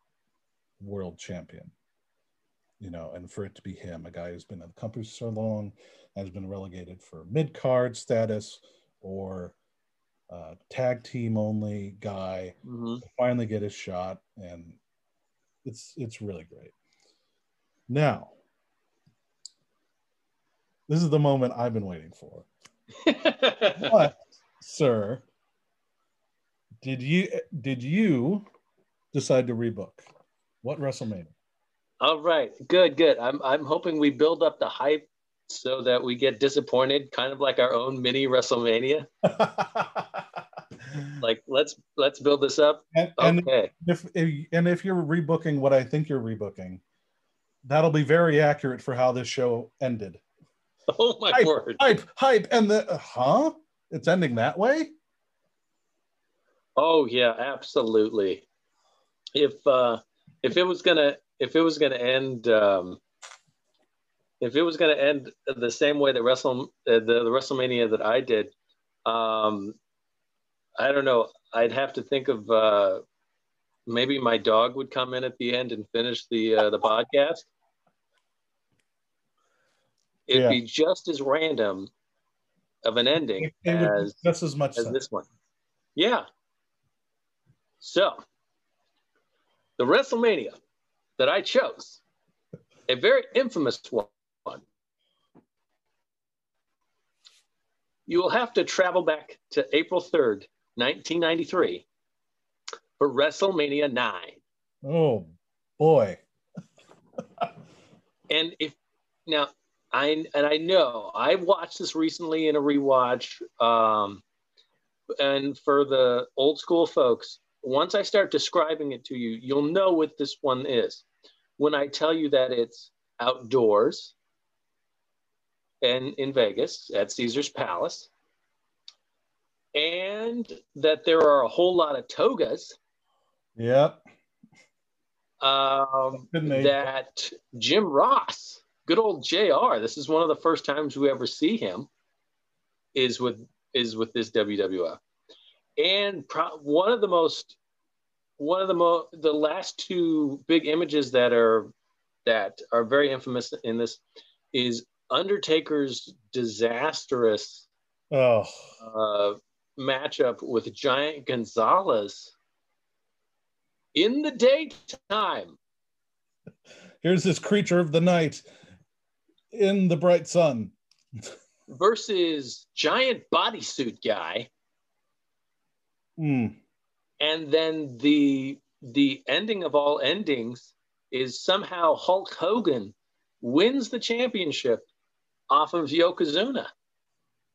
world champion you know and for it to be him a guy who's been in the company so long has been relegated for mid card status or uh, tag team only guy mm-hmm. finally get his shot and it's it's really great. Now, this is the moment I've been waiting for. what, sir, did you did you decide to rebook? What WrestleMania? All right, good, good. I'm I'm hoping we build up the hype so that we get disappointed, kind of like our own mini WrestleMania. like let's let's build this up. And, okay. And if, if and if you're rebooking what I think you're rebooking, that'll be very accurate for how this show ended. Oh my hype, word! Hype, hype, and the uh, huh? It's ending that way. Oh yeah, absolutely. If uh if it was gonna if it was gonna end um if it was gonna end the same way that Wrestle uh, the, the WrestleMania that I did, um I don't know. I'd have to think of uh, maybe my dog would come in at the end and finish the uh, the podcast. It'd yeah. be just as random of an ending it, it as just as much as sense. this one. Yeah. So the WrestleMania that I chose, a very infamous one. You will have to travel back to April 3rd, 1993 for WrestleMania 9. Oh boy. and if now I and I know I watched this recently in a rewatch. Um, and for the old school folks, once I start describing it to you, you'll know what this one is. When I tell you that it's outdoors and in Vegas at Caesars Palace, and that there are a whole lot of togas. Yep. Um, that Jim Ross, good old JR, this is one of the first times we ever see him, is with is with this WWF, and pro- one of the most one of the most the last two big images that are that are very infamous in this is Undertaker's disastrous oh. uh, matchup with Giant Gonzalez in the daytime. Here's this creature of the night in the bright sun versus giant bodysuit guy. Mm. And then the the ending of all endings is somehow Hulk Hogan wins the championship off of Yokozuna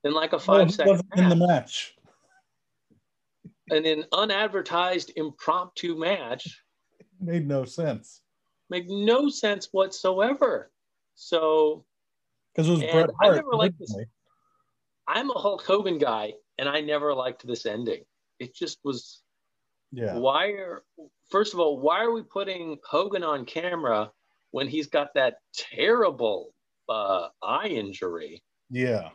in like a five well, second in the match in an unadvertised impromptu match made no sense. Made no sense whatsoever. So, because it was Bret Hart. I never liked this. I'm a Hulk Hogan guy, and I never liked this ending. It just was. Yeah. Why are first of all, why are we putting Hogan on camera when he's got that terrible uh, eye injury? Yeah.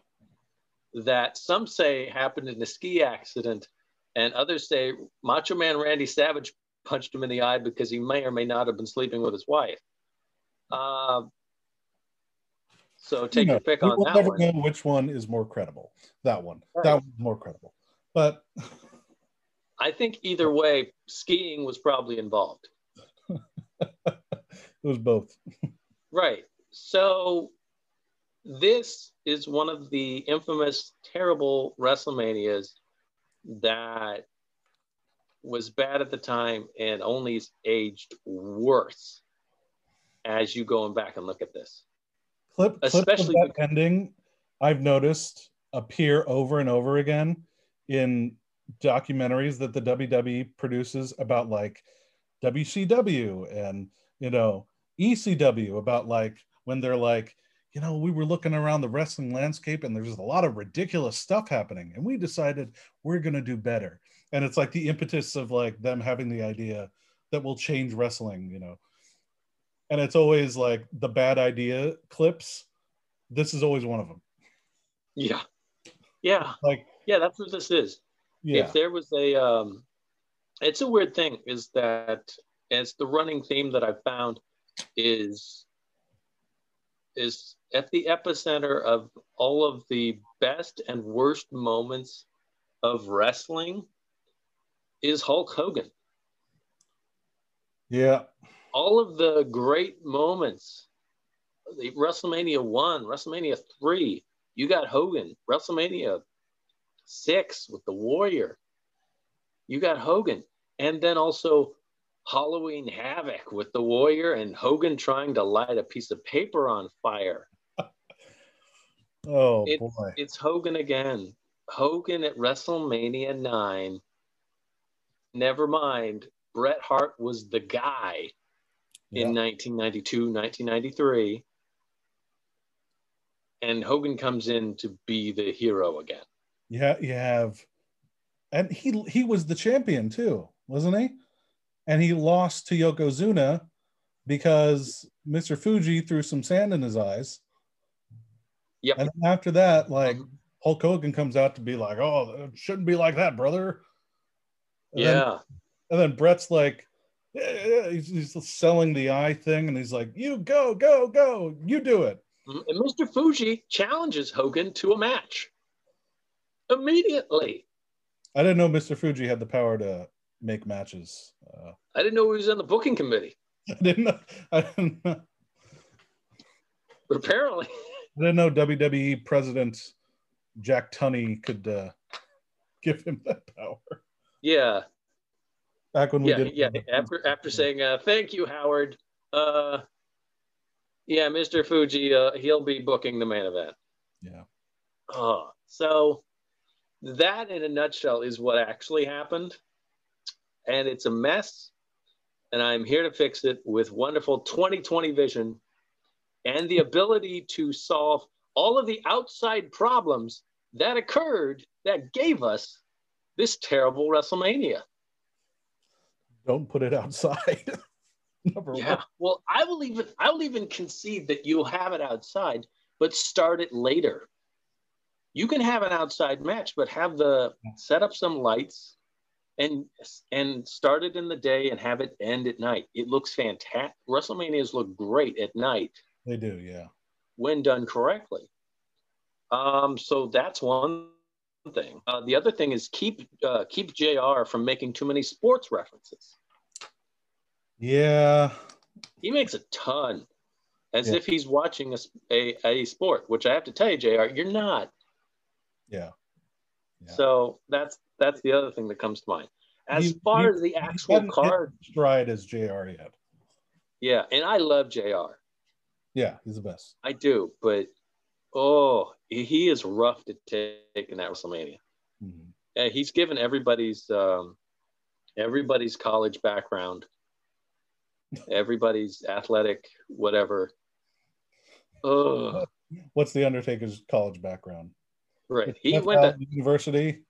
That some say happened in a ski accident and others say Macho Man Randy Savage punched him in the eye because he may or may not have been sleeping with his wife. Uh, so take you know, your pick on that never one. know which one is more credible. That one. Right. That one's more credible. But I think either way, skiing was probably involved. it was both. right. So this is one of the infamous, terrible WrestleManias that was bad at the time and only aged worse as you going back and look at this. Clip, especially clip that ending, I've noticed appear over and over again in documentaries that the WWE produces about like WCW and you know ECW about like when they're like you know we were looking around the wrestling landscape and there's a lot of ridiculous stuff happening and we decided we're going to do better and it's like the impetus of like them having the idea that will change wrestling you know and it's always like the bad idea clips this is always one of them Yeah. Yeah. like Yeah, that's what this is. Yeah If there was a um it's a weird thing is that it's the running theme that I've found is is at the epicenter of all of the best and worst moments of wrestling is Hulk Hogan. yeah all of the great moments, the WrestleMania one, WrestleMania three, you got Hogan, WrestleMania six with the Warrior, you got Hogan, and then also Halloween Havoc with the Warrior and Hogan trying to light a piece of paper on fire. oh It's, boy it's Hogan again. Hogan at WrestleMania nine. Never mind, Bret Hart was the guy Yeah. in 1992, 1993. And Hogan comes in to be the hero again. Yeah, you have, and he he was the champion too, wasn't he? And he lost to Yokozuna because Mr. Fuji threw some sand in his eyes. Yep. And after that, like mm-hmm. Hulk Hogan comes out to be like, "Oh, it shouldn't be like that, brother." And then- yeah. and then Bret's like, he's, he's selling the eye thing, and he's like, "You go, go, go, you do it." Mm-hmm. And Mr. Fuji challenges Hogan to a match immediately. I didn't know Mr. Fuji had the power to make matches. Uh, I didn't know he was on the booking committee, I didn't know. I didn't know. but apparently, I didn't know WWE President Jack Tunney could uh, give him that power. yeah, Back when we yeah, did, yeah. After after saying uh, thank you, Howard. Uh, yeah, Mr. Fuji, uh, he'll be booking the main event. yeah, Oh, so that in a nutshell is what actually happened. And it's a mess. And I'm here to fix it with wonderful 2020 vision and the ability to solve all of the outside problems that occurred that gave us this terrible WrestleMania. don't put it outside. Number Yeah. one. Well, I will even I will even concede that you'll have it outside, but start it later. You can have an outside match, but have the set up some lights and and start it in the day and have it end at night. It looks fantastic. WrestleManias look great at night They do, yeah. when done correctly. Um, so that's one thing. Uh, the other thing is keep uh, keep Jr. from making too many sports references. Yeah, he makes a ton as Yeah. if he's watching a a sport which i have to tell you jr you're not yeah. Yeah. so that's that's the other thing that comes to mind as He- far he- as the actual card stride as JR yet. yeah and i love jr Yeah, he's the best. i do but oh he is rough to take in that wrestlemania Mhm. and he's given everybody's um everybody's college background everybody's athletic whatever oh What's the Undertaker's college background? Right he went to university,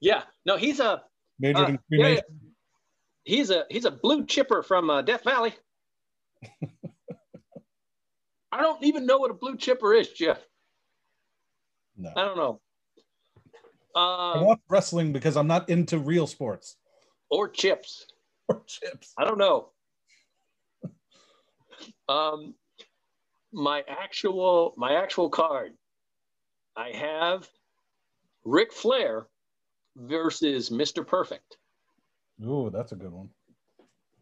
yeah no he's a major. Uh, in yeah, cremation. he's a he's a blue chipper from uh, Death Valley. I don't even know what a blue chipper is, Jeff. No. I don't know. I Uh, watch wrestling because I'm not into real sports or chips. or chips. I don't know. Um, my actual my actual card, I have Ric Flair versus Mr. Perfect, Ooh, that's a good one.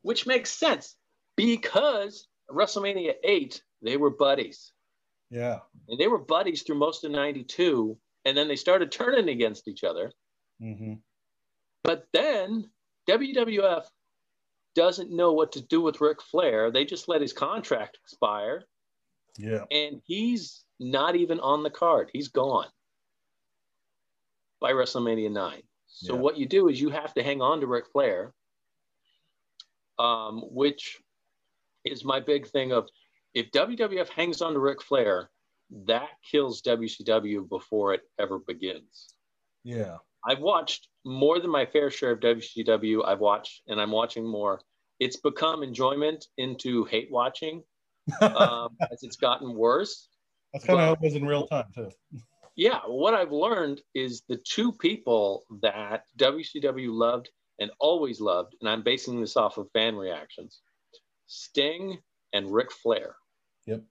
which makes sense because WrestleMania eight they were buddies. Yeah. and they were buddies through most of 92 and then they started turning against each other hmm but then wwf doesn't know what to do with Ric Flair. They just let his contract expire Yeah. and he's not even on the card. He's gone by WrestleMania 9. So Yeah. what you do is you have to hang on to Ric Flair, um, which is my big thing of if WWF hangs on to Ric Flair, that kills WCW before it ever begins. Yeah. I've watched more than my fair share of WCW. I've watched, and I'm watching more. It's become enjoyment into hate watching um, as it's gotten worse. That's kind of how it was in real time too. Yeah, what I've learned is the two people that WCW loved and always loved, and I'm basing this off of fan reactions Sting and Ric Flair. Yep.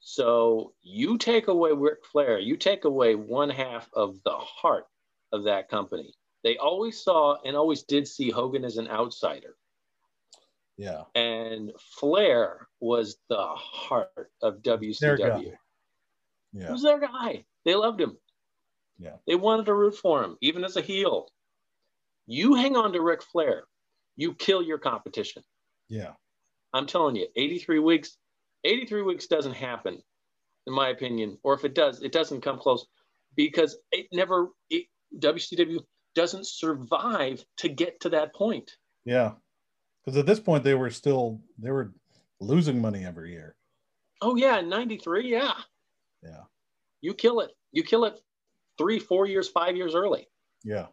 So you take away Ric Flair, you take away one half of the heart of that company. They always saw and always did see Hogan as an outsider. Yeah. And Flair was the heart of WCW. He Yeah. was their guy. They loved him. Yeah. They wanted to root for him, even as a heel. You hang on to Ric Flair, you kill your competition. Yeah. I'm telling you, 83 weeks, 83 weeks doesn't happen, in my opinion. Or if it does, it doesn't come close because it never, it, WCW doesn't survive to get to that point. Yeah. Because at this point they were still they were losing money every year. Oh, yeah, 93, yeah. Yeah. You kill it. You kill it three, four years, five years early. Yeah.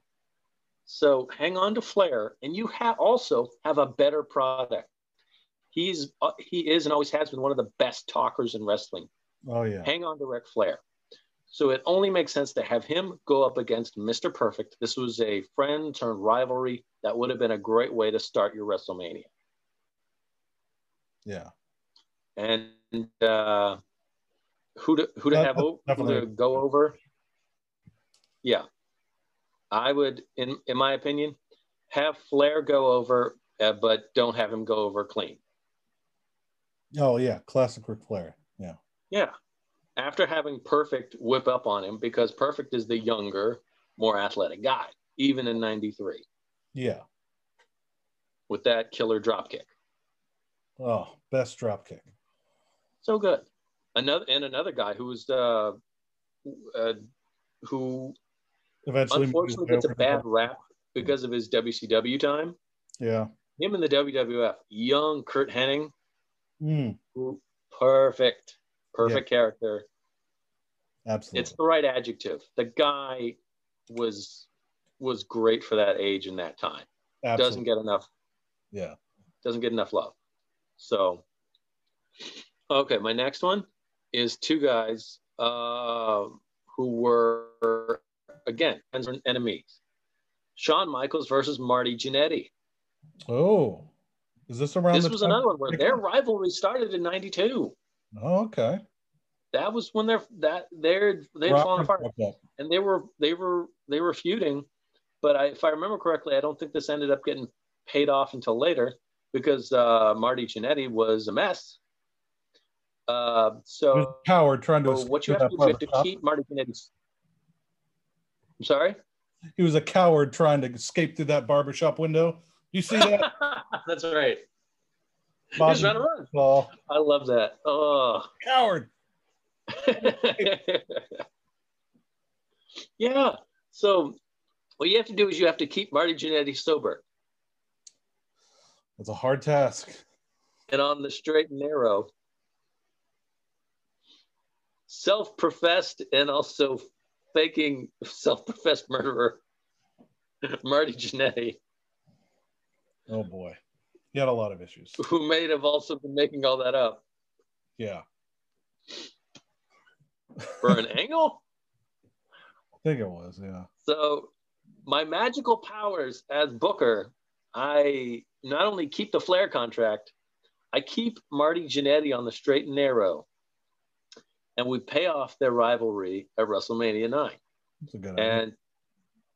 So hang on to Flair, and you have also have a better product. He's uh, he is and always has been one of the best talkers in wrestling. Oh yeah. Hang on to Ric Flair. So it only makes sense to have him go up against Mr. Perfect. This was a friend turned rivalry. That would have been a great way to start your WrestleMania. Yeah. And uh, who to who to That- have who to go over? Yeah, I would, in in my opinion, have Flair go over, uh, but don't have him go over clean. Oh yeah. Classic Ric Flair. Yeah. Yeah, after having Perfect whip up on him because Perfect is the younger, more athletic guy, even in '93 Yeah. with that killer drop kick. Oh, best drop kick. So good. Another and another guy who was uh, uh, who Eventually. unfortunately gets a bad rap because of his WCW time. Yeah. Him in the WWF, young Curt Hennig, Mm, who- perfect, perfect character. absolutely. It's the right adjective. The guy was was great for that age and that time. absolutely. Doesn't get enough Yeah. doesn't get enough love. So, okay, my next one is two guys uh, who were again friends and enemies. Shawn Michaels versus Marty Jannetty. Oh. Is this around This was another one where their rivalry started in '92. Oh, okay. That was when they're that they're they'd Rock fallen apart, up. and they were they were they were feuding. But I, if I remember correctly, I don't think this ended up getting paid off until later because uh, Marty Jannetty was a mess. Uh, so Howard trying to so what you have to do is you have to keep Marty Jannetty's. I'm sorry. He was a coward trying to escape through that barbershop window. You see that? That's right. He Bobby was trying to run. Oh, I love that. Oh. coward. yeah. So what you have to do is you have to keep Marty Jannetty sober It's a hard task. and on the straight and narrow. Self-professed and also faking self-professed murderer, Marty Jannetty, Oh boy. He had a lot of issues. who may have also been making all that up Yeah. for an angle. I think it was, yeah. So, my magical powers as Booker, I not only keep the Flair contract, I keep Marty Jannetty on the straight and narrow, and we pay off their rivalry at WrestleMania nine. It's a good idea. And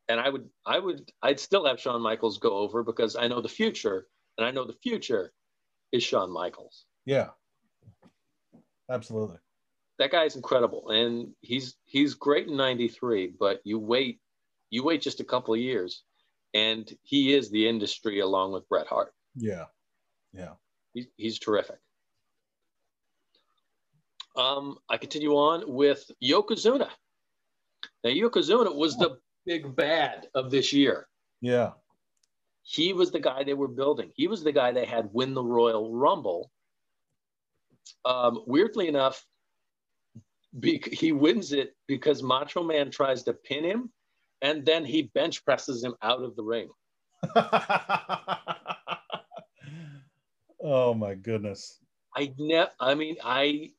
and I would I would I'd still have Shawn Michaels go over because I know the future, and I know the future is Shawn Michaels. Yeah. Absolutely. That guy is incredible, and he's he's great in '93. But you wait, you wait just a couple of years, and he is the industry along with Bret Hart. Yeah. Yeah. He's, he's terrific. Um, I continue on with Yokozuna. Now, Yokozuna was the big bad of this year. Yeah. He was the guy they were building. He was the guy they had win the Royal Rumble. Um, weirdly enough, be- he wins it because Macho Man tries to pin him, and then he bench presses him out of the ring. oh my goodness. I never. I mean, I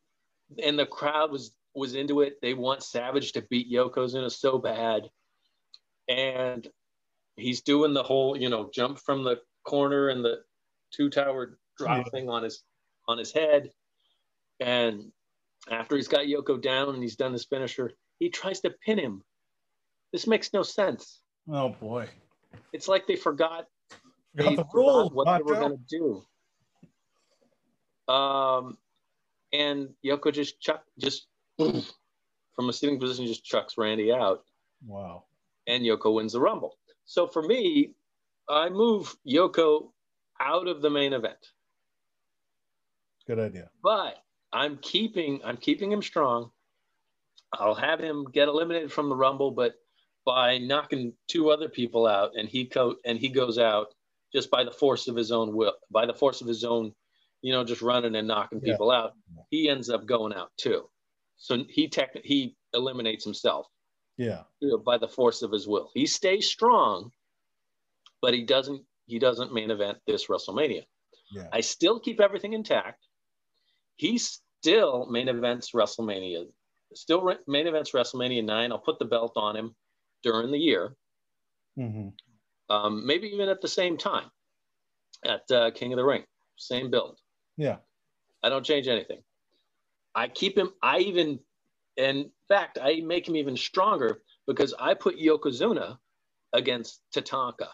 and the crowd was was into it. They want Savage to beat Yokozuna so bad, and he's doing the whole, you know, jump from the corner and the two tower drop Yeah. thing on his on his head, and after he's got Yoko down and he's done his finisher, he tries to pin him. This makes no sense. Oh boy. It's like they forgot Forgot they the forgot rules. what they were going to do. Um, and Yoko just chuck just from a sitting position just chucks Randy out, Wow. and Yoko wins the Rumble. So for me, I move Yoko out of the main event, Good idea. but I'm keeping I'm keeping him strong. I'll have him get eliminated from the Rumble, but by knocking two other people out, and he co- and he goes out just by the force of his own will, by the force of his own, you know, just running and knocking Yeah. people out. He ends up going out too. So he tech he eliminates himself Yeah. you know, by the force of his will. He stays strong, but he doesn't he doesn't main event this WrestleMania. Yeah. I still keep everything intact. He still main events WrestleMania. Still re- main events WrestleMania 9. I'll put the belt on him during the year. hmm Um, maybe even at the same time at uh, King of the Ring. Same build. Yeah. I don't change anything. I keep him. I even, in fact, I make him even stronger because I put Yokozuna against Tatanka.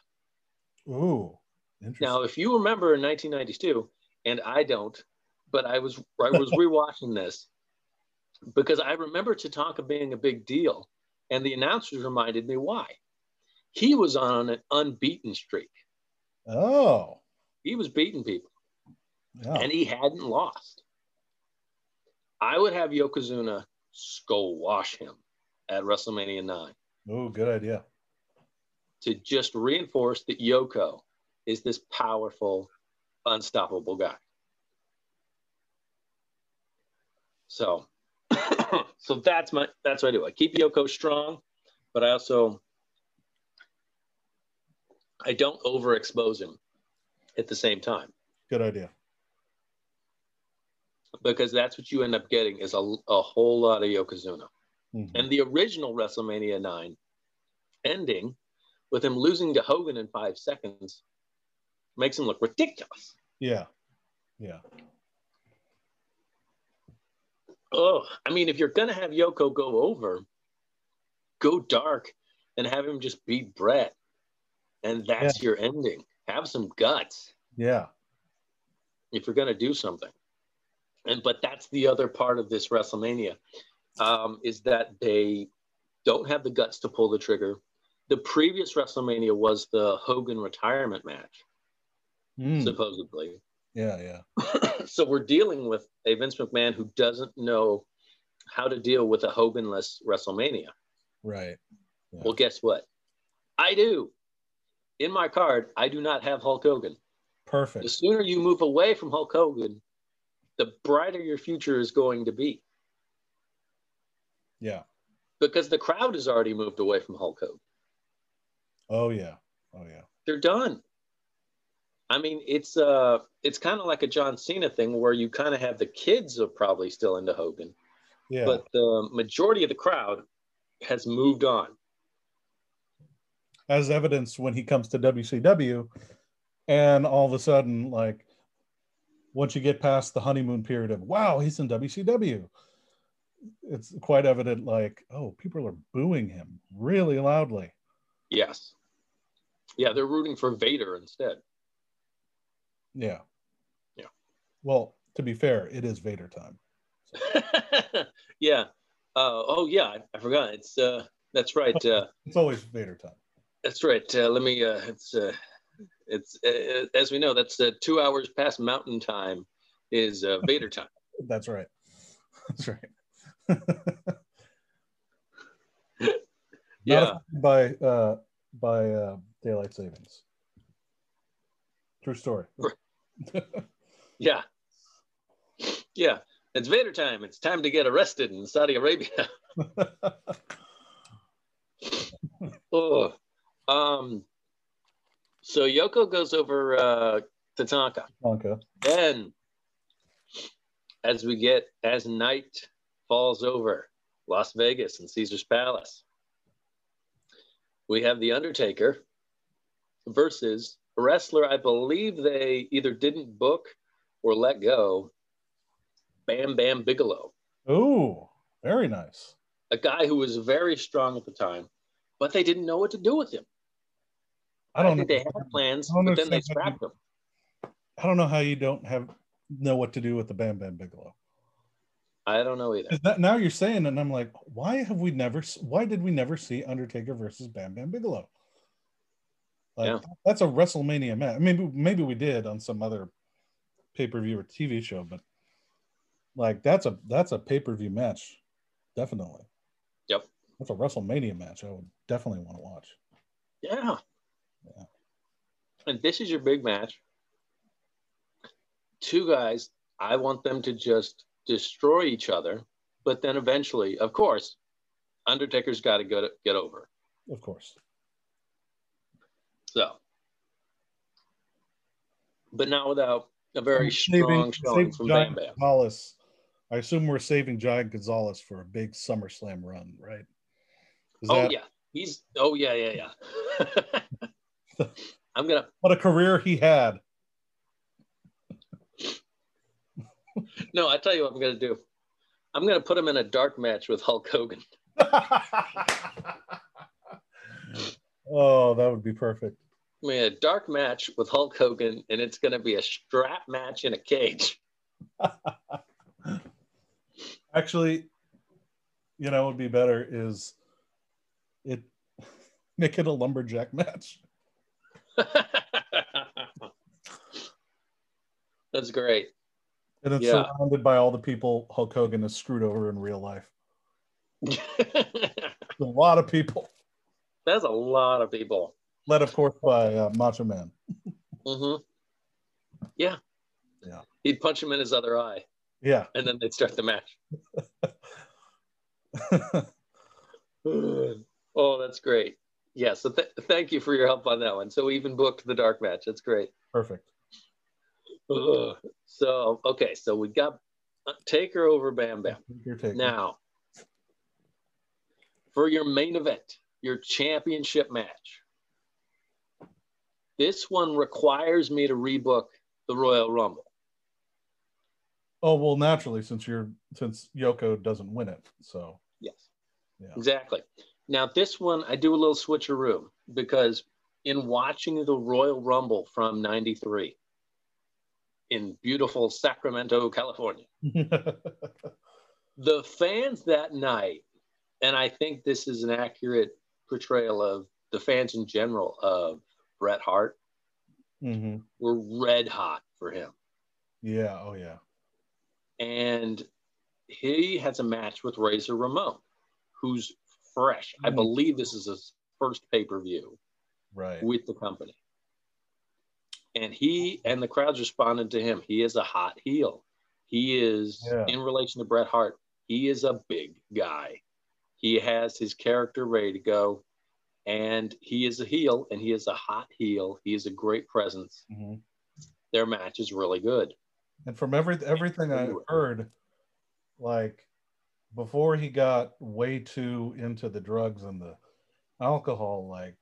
Ooh. Interesting. Now, if you remember in 1992, and I don't, but I was I was rewatching this because I remember Tatanka being a big deal, and the announcers reminded me why. He was on an unbeaten streak. oh. He was beating people. Yeah. and he hadn't lost. I would have Yokozuna squash him at WrestleMania 9 oh, good idea. to just reinforce that Yoko is this powerful, unstoppable guy. So, so that's my that's what I do. I keep Yoko strong, but I also I don't overexpose him at the same time. Good idea. Because that's what you end up getting is a, a whole lot of Yokozuna. Mhm. And the original WrestleMania 9 ending with him losing to Hogan in five seconds makes him look ridiculous. Yeah. Yeah. Oh, I mean, if you're going to have Yoko go over, go dark and have him just beat Bret. And that's your ending. Have some guts. Yeah. if you're going to do something. And but that's the other part of this WrestleMania um, is that they don't have the guts to pull the trigger. The previous WrestleMania was the Hogan retirement match, Mm. supposedly. Yeah. Yeah. so we're dealing with a Vince McMahon who doesn't know how to deal with a Hoganless WrestleMania. Right. Yeah. Well, guess what? I do. In my card, I do not have Hulk Hogan. Perfect. The sooner you move away from Hulk Hogan, the brighter your future is going to be Yeah. because the crowd has already moved away from Hulk Hogan. Oh yeah. Oh yeah. They're done. I mean, it's uh, it's kind of like a John Cena thing where you kind of have the kids are probably still into Hogan, Yeah. but the majority of the crowd has moved on. As evidence when he comes to WCW, and all of a sudden, like, once you get past the honeymoon period of wow, he's in WCW, it's quite evident. Like, oh, people are booing him really loudly. Yes. Yeah, they're rooting for Vader instead. Yeah. Yeah. Well, to be fair, it is Vader time. yeah. Uh, oh yeah, I, I forgot. It's uh, that's right. Uh, It's always Vader time. That's right. Uh, let me. Uh, it's uh, it's uh, as we know. That's uh, two hours past Mountain Time is uh, Vader time. That's right. That's right. Yeah. by uh, by uh, daylight savings. True story. Yeah. Yeah. It's Vader time. It's time to get arrested in Saudi Arabia. oh. Um so Yoko goes over uh Tatanka. Tonka. Then as we get as night falls over Las Vegas and Caesars Palace, we have The Undertaker versus a wrestler I believe they either didn't book or let go, Bam Bam Bigelow, Ooh, very nice. a guy who was very strong at the time, but they didn't know what to do with him. I I, don't think know. they had plans, I but then they scrapped them. I don't know how you don't have know what to do with the Bam Bam Bigelow. I don't know either. That, now you're saying, and I'm like, why have we never? Why did we never see Undertaker versus Bam Bam Bigelow? Like Yeah. that's a WrestleMania match. Maybe maybe we did on some other pay per view or TV show, but like that's a that's a pay per view match, definitely. Yep. That's a WrestleMania match. I would definitely want to watch. Yeah. Yeah. And this is your big match. Two guys, I want them to just destroy each other, but then eventually, of course, Undertaker's got to get get over. Of course. So, but not without a very strong showing from Bam Bam. Gonzalez. I assume we're saving Giant Gonzalez for a big SummerSlam run, right? Is Oh that- yeah, he's. Oh yeah, yeah, yeah. I'm gonna. What a career he had. No, I tell you what I'm gonna do. I'm gonna put him in a dark match with Hulk Hogan. oh, that would be perfect. I mean, a dark match with Hulk Hogan, and it's gonna be a strap match in a cage. Actually, you know, what would be better is it make it a lumberjack match. That's great. And it's Yeah. surrounded by all the people Hulk Hogan has screwed over in real life. A lot of people. That's a lot of people. Led, of course, by uh, Macho Man. hmm Yeah. Yeah. He'd punch him in his other eye, Yeah. and then they'd start the match. oh, that's great. Yeah. So th- thank you for your help on that one. So we even booked the dark match. That's great. Perfect. Ugh. So okay, so we got uh, Taker over Bam Bam. Now, for your main event, your championship match, this one requires me to rebook the Royal Rumble. Oh well, naturally, since you're since Yoko doesn't win it, so Yes, yeah. exactly. Now, this one, I do a little switcheroo because in watching the Royal Rumble from 93 in beautiful Sacramento, California, the fans that night, and I think this is an accurate portrayal of the fans in general of Bret Hart, hmm were red hot for him. Yeah. Oh yeah. And he has a match with Razor Ramon, who's fresh. I Mm. believe this is his first pay per view Right. with the company. And he and the crowds responded to him. He is a hot heel. He is, Yeah. in relation to Bret Hart, he is a big guy. He has his character ready to go. And he is a heel and he is a hot heel. He is a great presence. hmm Their match is really good. And from every everything I heard, like before he got way too into the drugs and the alcohol, like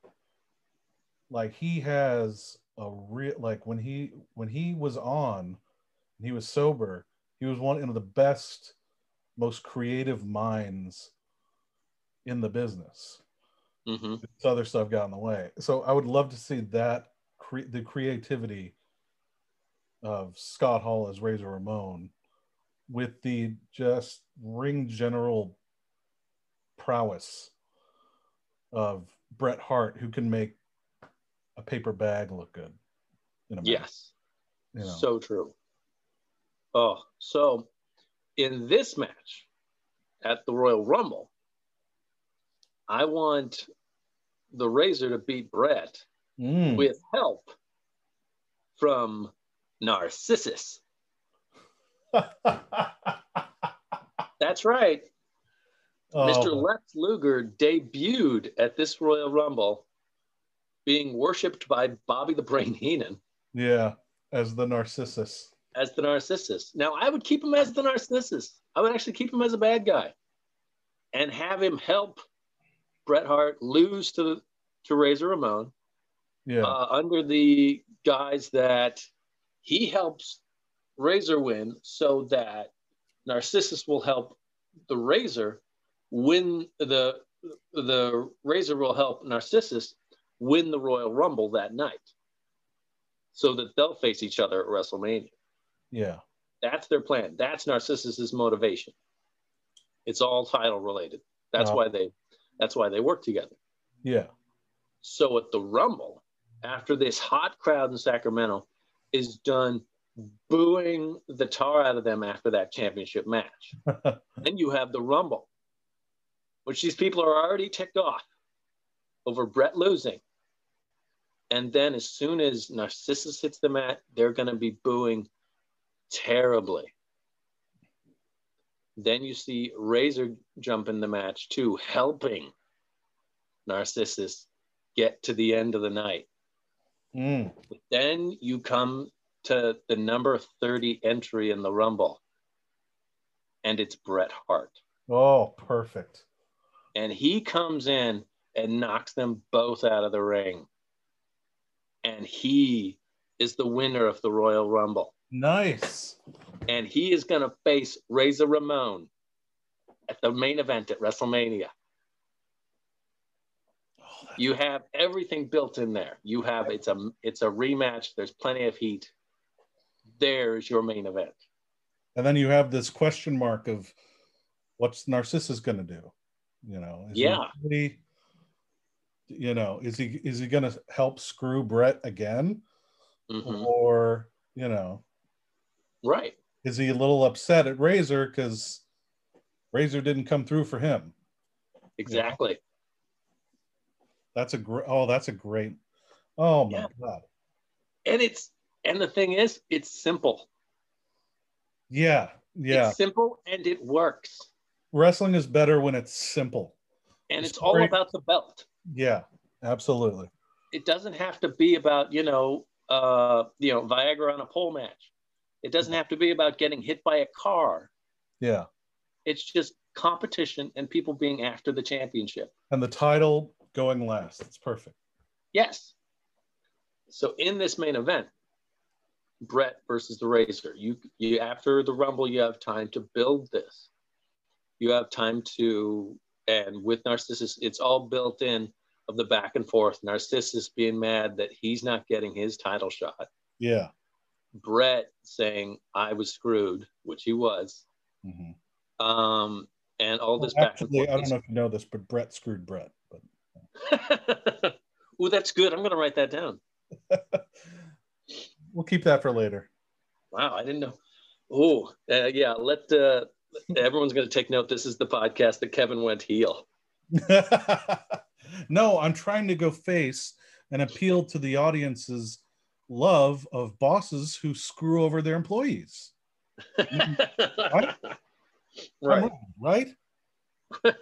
like he has a real like when he when he was on and he was sober, he was one of the best, most creative minds in the business. hmm This other stuff got in the way. So I would love to see that cre- the creativity of Scott Hall as Razor Ramon with the just ring general prowess of Bret Hart, who can make a paper bag look good. In a Yes. you know. So true. Oh, so in this match at the Royal Rumble, I want the Razor to beat Bret Mm. with help from Narcissus. That's right. Oh, Mr. Lex Luger debuted at this Royal Rumble, being worshipped by Bobby the Brain Heenan Yeah, as the Narcissus. as the Narcissus. Now, I would keep him as the Narcissus. I would actually keep him as a bad guy, and have him help Bret Hart lose to to Razor Ramon Yeah. uh, under the guise that he helps Razor win, so that Narcissus will help the Razor win the the Razor will help Narcissus win the Royal Rumble that night, so that they'll face each other at WrestleMania. yeah. That's their plan. That's Narcissus's motivation. It's all title related. That's why they that's why they work together. Yeah. So at the Rumble, after this hot crowd in Sacramento is done booing the tar out of them after that championship match, then you have the Rumble, which these people are already ticked off over Bret losing. And then as soon as Narcissus hits the mat, they're going to be booing terribly. Then you see Razor jump in the match too, helping Narcissus get to the end of the night. Mm. Then you come to the number 30 entry in the Rumble, and it's Bret Hart. Oh, perfect. And he comes in and knocks them both out of the ring. And he is the winner of the Royal Rumble. Nice. And he is going to face Razor Ramon at the main event at WrestleMania. Oh, You have everything built in there. You have it's a it's a rematch. There's plenty of heat. There's your main event. and then you have this question mark of what's Narcissus going to do? You know, is he Yeah. really- you know, is he is he going to help screw Bret again, Mhm. or you know, Right. is he a little upset at Razor because Razor didn't come through for him? Exactly. That's a great. Oh, that's a great. Oh my Yeah. god. And it's and the thing is, it's simple. Yeah, yeah. It's simple and it works. Wrestling is better when it's simple. And It's it's all about the belt. Yeah, absolutely. It doesn't have to be about, you know, uh, you know, Viagra on a pole match. It doesn't have to be about getting hit by a car. Yeah, It's just competition and people being after the championship. and the title going last. It's perfect. Yes. So in this main event, Bret versus the Razor, you you after the Rumble, you have time to build this. You have time to, and with Narcissus, it's all built in of the back and forth. Narcissus being mad that he's not getting his title shot. Yeah. Bret saying I was screwed, which he was. Mhm. Um, and all this Well, back actually, I don't know if you know this, but Bret screwed Bret. But. That's good. I'm gonna write that down. we'll keep that for later. Wow, I didn't know. Oh, uh, yeah. Let uh, everyone's going to take note. This is the podcast that Kevin went heel. no, I'm trying to go face and appeal to the audience's love of bosses who screw over their employees. right. Come on, right?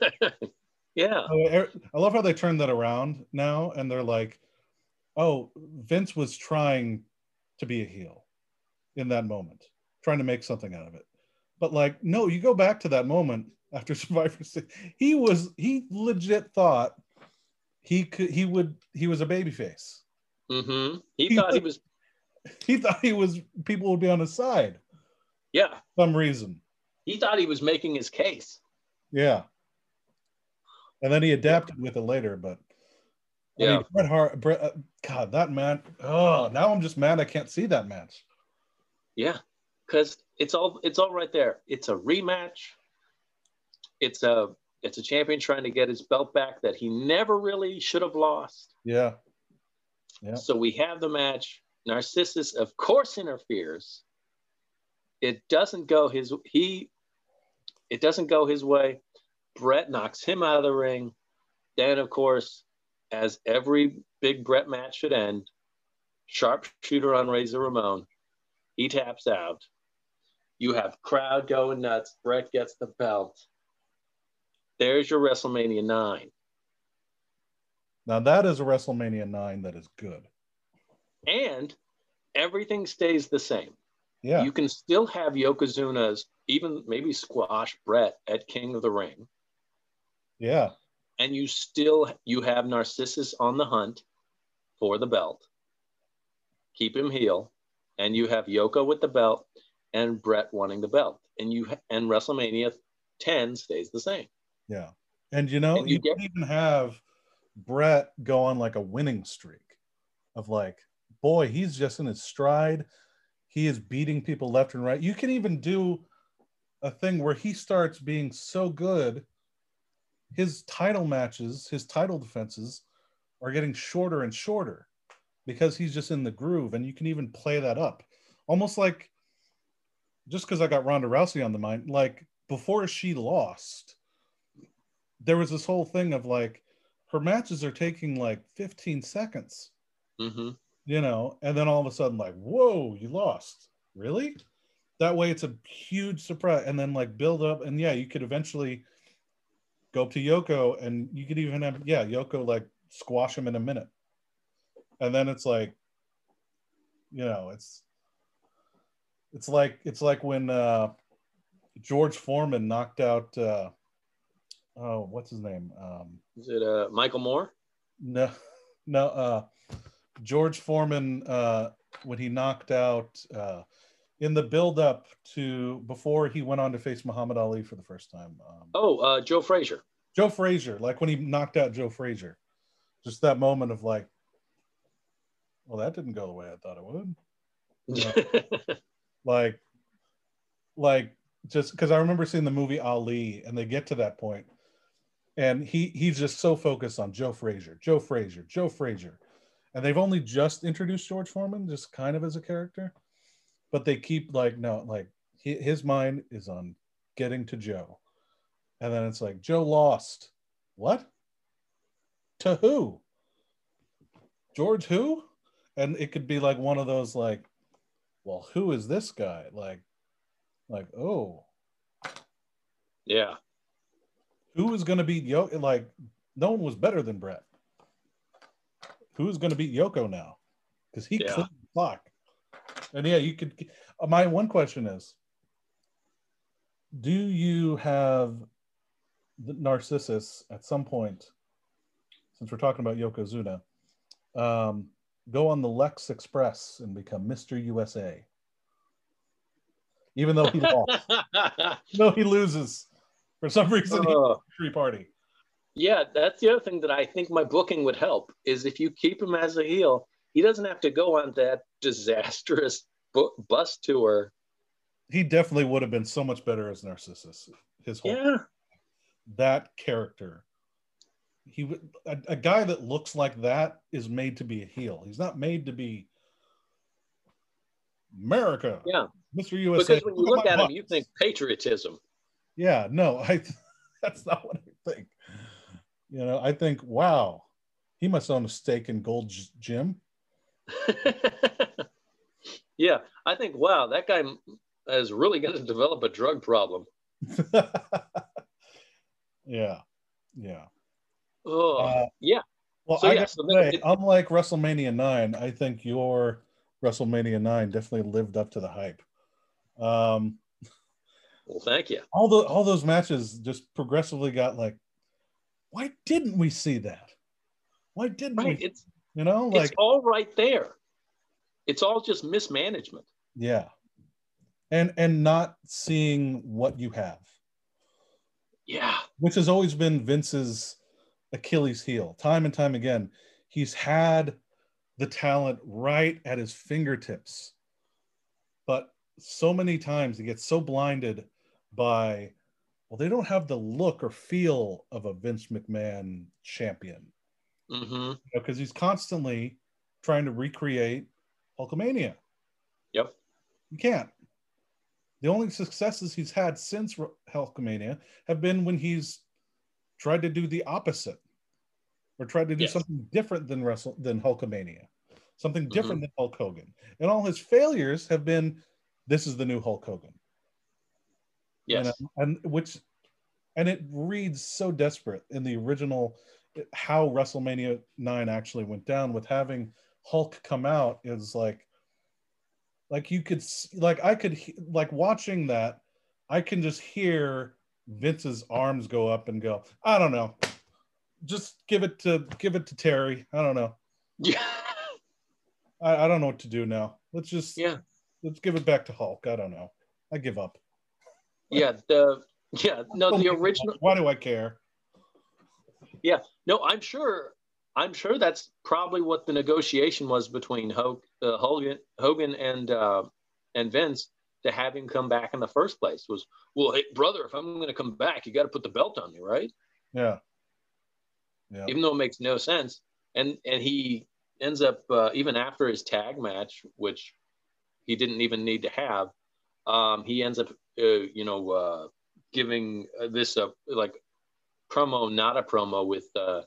yeah. Oh, er- I love how they turned that around now, and they're like, "Oh, Vince was trying to be a heel in that moment, trying to make something out of it." But like, no, you go back to that moment after Survivor Series. He was he legit thought he could he would he was a babyface. Mm-hmm. He He thought he was. He thought he was people would be on his side Yeah. for some reason. He thought he was making his case. Yeah. And then he adapted with it later, but I Yeah. mean, Bret Hart, Bret, uh, God, that man. Oh, now I'm just mad I can't see that match. Yeah. Because it's all it's all right there. It's a rematch. It's a it's a champion trying to get his belt back that he never really should have lost. Yeah. Yeah. So we have the match. Narcissus, of course, interferes. It doesn't go his he. It doesn't go his way. Bret knocks him out of the ring. then, of course, as every big Bret match should end, sharpshooter on Razor Ramon, he taps out. You have crowd going nuts. Bret gets the belt. There's your WrestleMania 9. Now that is a WrestleMania 9 that is good. And everything stays the same. Yeah. You can still have Yokozuna's, even maybe squash Bret at King of the Ring. Yeah. And you still you have Narcissus on the hunt for the belt. Keep him heel. And you have Yoko with the belt and Bret wanting the belt. And you and WrestleMania 10 stays the same. Yeah. And you know, and you, you get, even have Bret go on like a winning streak of like, boy, he's just in his stride. He is beating people left and right. You can even do a thing where he starts being so good, his title matches, his title defenses are getting shorter and shorter because he's just in the groove. And you can even play that up almost like just because I got Ronda Rousey on the mind, like before she lost, there was this whole thing of like her matches are taking like 15 seconds, mm-hmm. you know, and then all of a sudden, like, whoa, you lost. Really? That way it's a huge surprise. And then like build up, and yeah, you could eventually go up to Yoko and you could even have, yeah, Yoko like squash him in a minute. And then it's like, you know, it's it's like it's like when uh George Foreman knocked out uh oh what's his name? Um is it uh Michael Moore? No no uh George Foreman uh when he knocked out uh in the build up to before he went on to face Muhammad Ali for the first time. Um, oh, uh Joe Frazier. Joe Frazier, like when he knocked out Joe Frazier. Just that moment of like, well, that didn't go the way I thought it would. Like like just because I remember seeing the movie Ali and they get to that point and he he's just so focused on Joe Frazier, Joe Frazier, Joe Frazier. And they've only just introduced George Foreman just kind of as a character, but they keep like no, like he, his mind is on getting to Joe. And then it's like Joe lost. What? To who? George who? And it could be like one of those like well, who is this guy? Like, like, oh, yeah. Who is going to beat Yoko? Like, no one was better than Bret Who's going to beat Yoko now? Because he yeah. the clock. And yeah, you could. My one question is: Do you have the Narcissus at some point? Since we're talking about Yokozuna, um, go on the Lex Express and become Mr. USA. Even though he lost. no, he loses. For some reason, uh, free party. Yeah, that's the other thing that I think my booking would help is if you keep him as a heel, he doesn't have to go on that disastrous bu- bus tour. He definitely would have been so much better as Narcissus. His whole yeah. that character he a, a guy that looks like that is made to be a heel. He's not made to be America. Yeah, Mr. USA. Because when you look, look at him, you think patriotism. Yeah, no, I. That's not what I think. You know, I think, wow, he must own a stake in Gold's Gym. yeah, I think, wow, that guy is really going to develop a drug problem. yeah, yeah. Oh, uh, yeah. Well, so, I yeah, so say, it, unlike WrestleMania 9, I think your WrestleMania 9 definitely lived up to the hype. Um, well, thank you. All the all those matches just progressively got like, why didn't we see that? Why didn't right. we? It's you know, like it's all right there. It's all just mismanagement. Yeah, and and not seeing what you have. Yeah, which has always been Vince's Achilles heel. Time and time again, he's had the talent right at his fingertips. But so many times he gets so blinded by, well, they don't have the look or feel of a Vince McMahon champion. Because mm-hmm. you know, he's constantly trying to recreate Hulkamania. Yep. You can't. The only successes he's had since Hulkamania have been when he's tried to do the opposite or tried to do Yes. something different than Wrestle than Hulkamania, something Mm-hmm. different than Hulk Hogan, and all his failures have been, this is the new Hulk Hogan, you Yes. know? and which, and it reads so desperate in the original, how WrestleMania nine actually went down with having Hulk come out is like, like you could like I could like watching that, I can just hear Vince's arms go up and go. I don't know. Just give it to give it to Terry. I don't know. Yeah. I, I don't know what to do now. Let's just Yeah. let's give it back to Hulk. I don't know. I give up. Yeah. The yeah. No, the original. Why do I care? Yeah, no, I'm sure. I'm sure that's probably what the negotiation was between Hogan, uh, Hogan, Hogan and uh, and Vince to have him come back in the first place. Was well, hey brother, if I'm going to come back, you got to put the belt on me, right? Yeah. Yeah. Even though it makes no sense. And and he ends up uh, even after his tag match, which he didn't even need to have. Um, he ends up, uh, you know, uh, giving uh, this up like promo, not a promo with uh,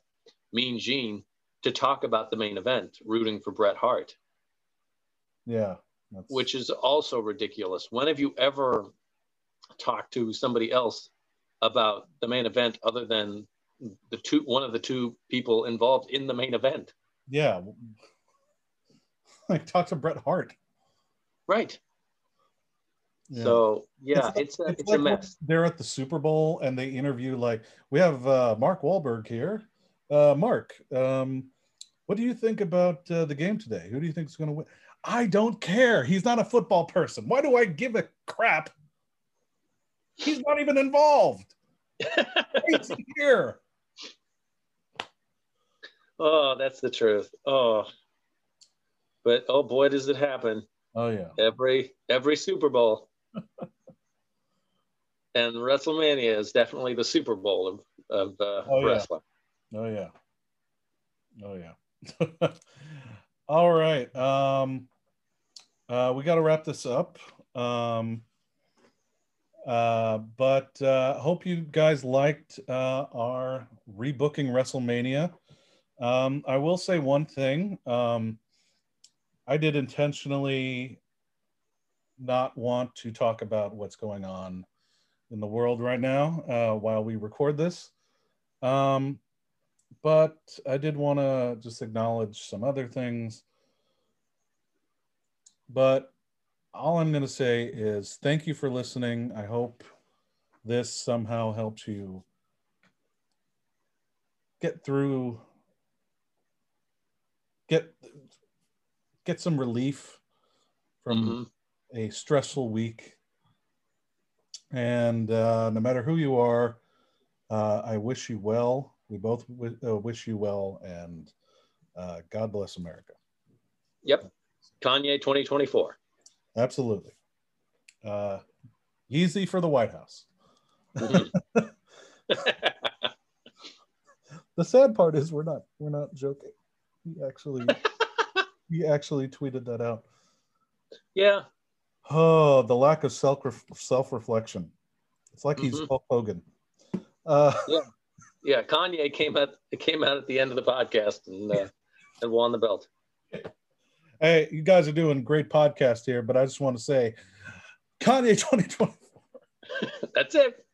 Mean Gene to talk about the main event, rooting for Bret Hart, Yeah. That's, which is also ridiculous. When have you ever talked to somebody else about the main event other than the two, one of the two people involved in the main event? yeah. Like talk to Bret Hart. Right. Yeah. So yeah, like- it's, a it's, like a mess. They're at the Super Bowl and they interview like we have uh, Mark Wahlberg here. Uh, Mark, um, what do you think about uh, the game today? Who do you think is going to win? I don't care. He's not a football person. Why do I give a crap? He's not even involved. He's here. Oh, that's the truth. Oh, but oh boy, does it happen Oh yeah. every every Super Bowl. and WrestleMania is definitely the Super Bowl of of uh, Oh, yeah. wrestling. Oh yeah. Oh yeah. All right. Um uh we got to wrap this up. Um uh but uh hope you guys liked uh our rebooking WrestleMania. Um I will say one thing. Um I did intentionally not want to talk about what's going on in the world right now uh while we record this. Um but I did want to just acknowledge some other things. But all I'm going to say is thank you for listening. I hope this somehow helps you get through get get some relief from Mhm. A stressful week. And uh, no matter who you are, uh, I wish you well. We both w- uh, wish you well, and uh, God bless America. Yep, Kanye 2024. Absolutely. Uh, Yeezy for the White House. Mhm. The sad part is we're not we're not joking. He actually he actually tweeted that out. yeah, Oh, the lack of self self reflection. It's like he's Mhm. Hulk Hogan. Uh, yeah. Kanye came out came out at the end of the podcast and uh, and won the belt. hey, you guys are doing great podcast here, but I just want to say, Kanye 2020. That's it.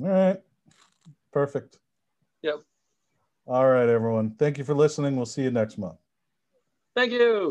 All right, perfect. Yep. All right, everyone. Thank you for listening. We'll see you next month. Thank you.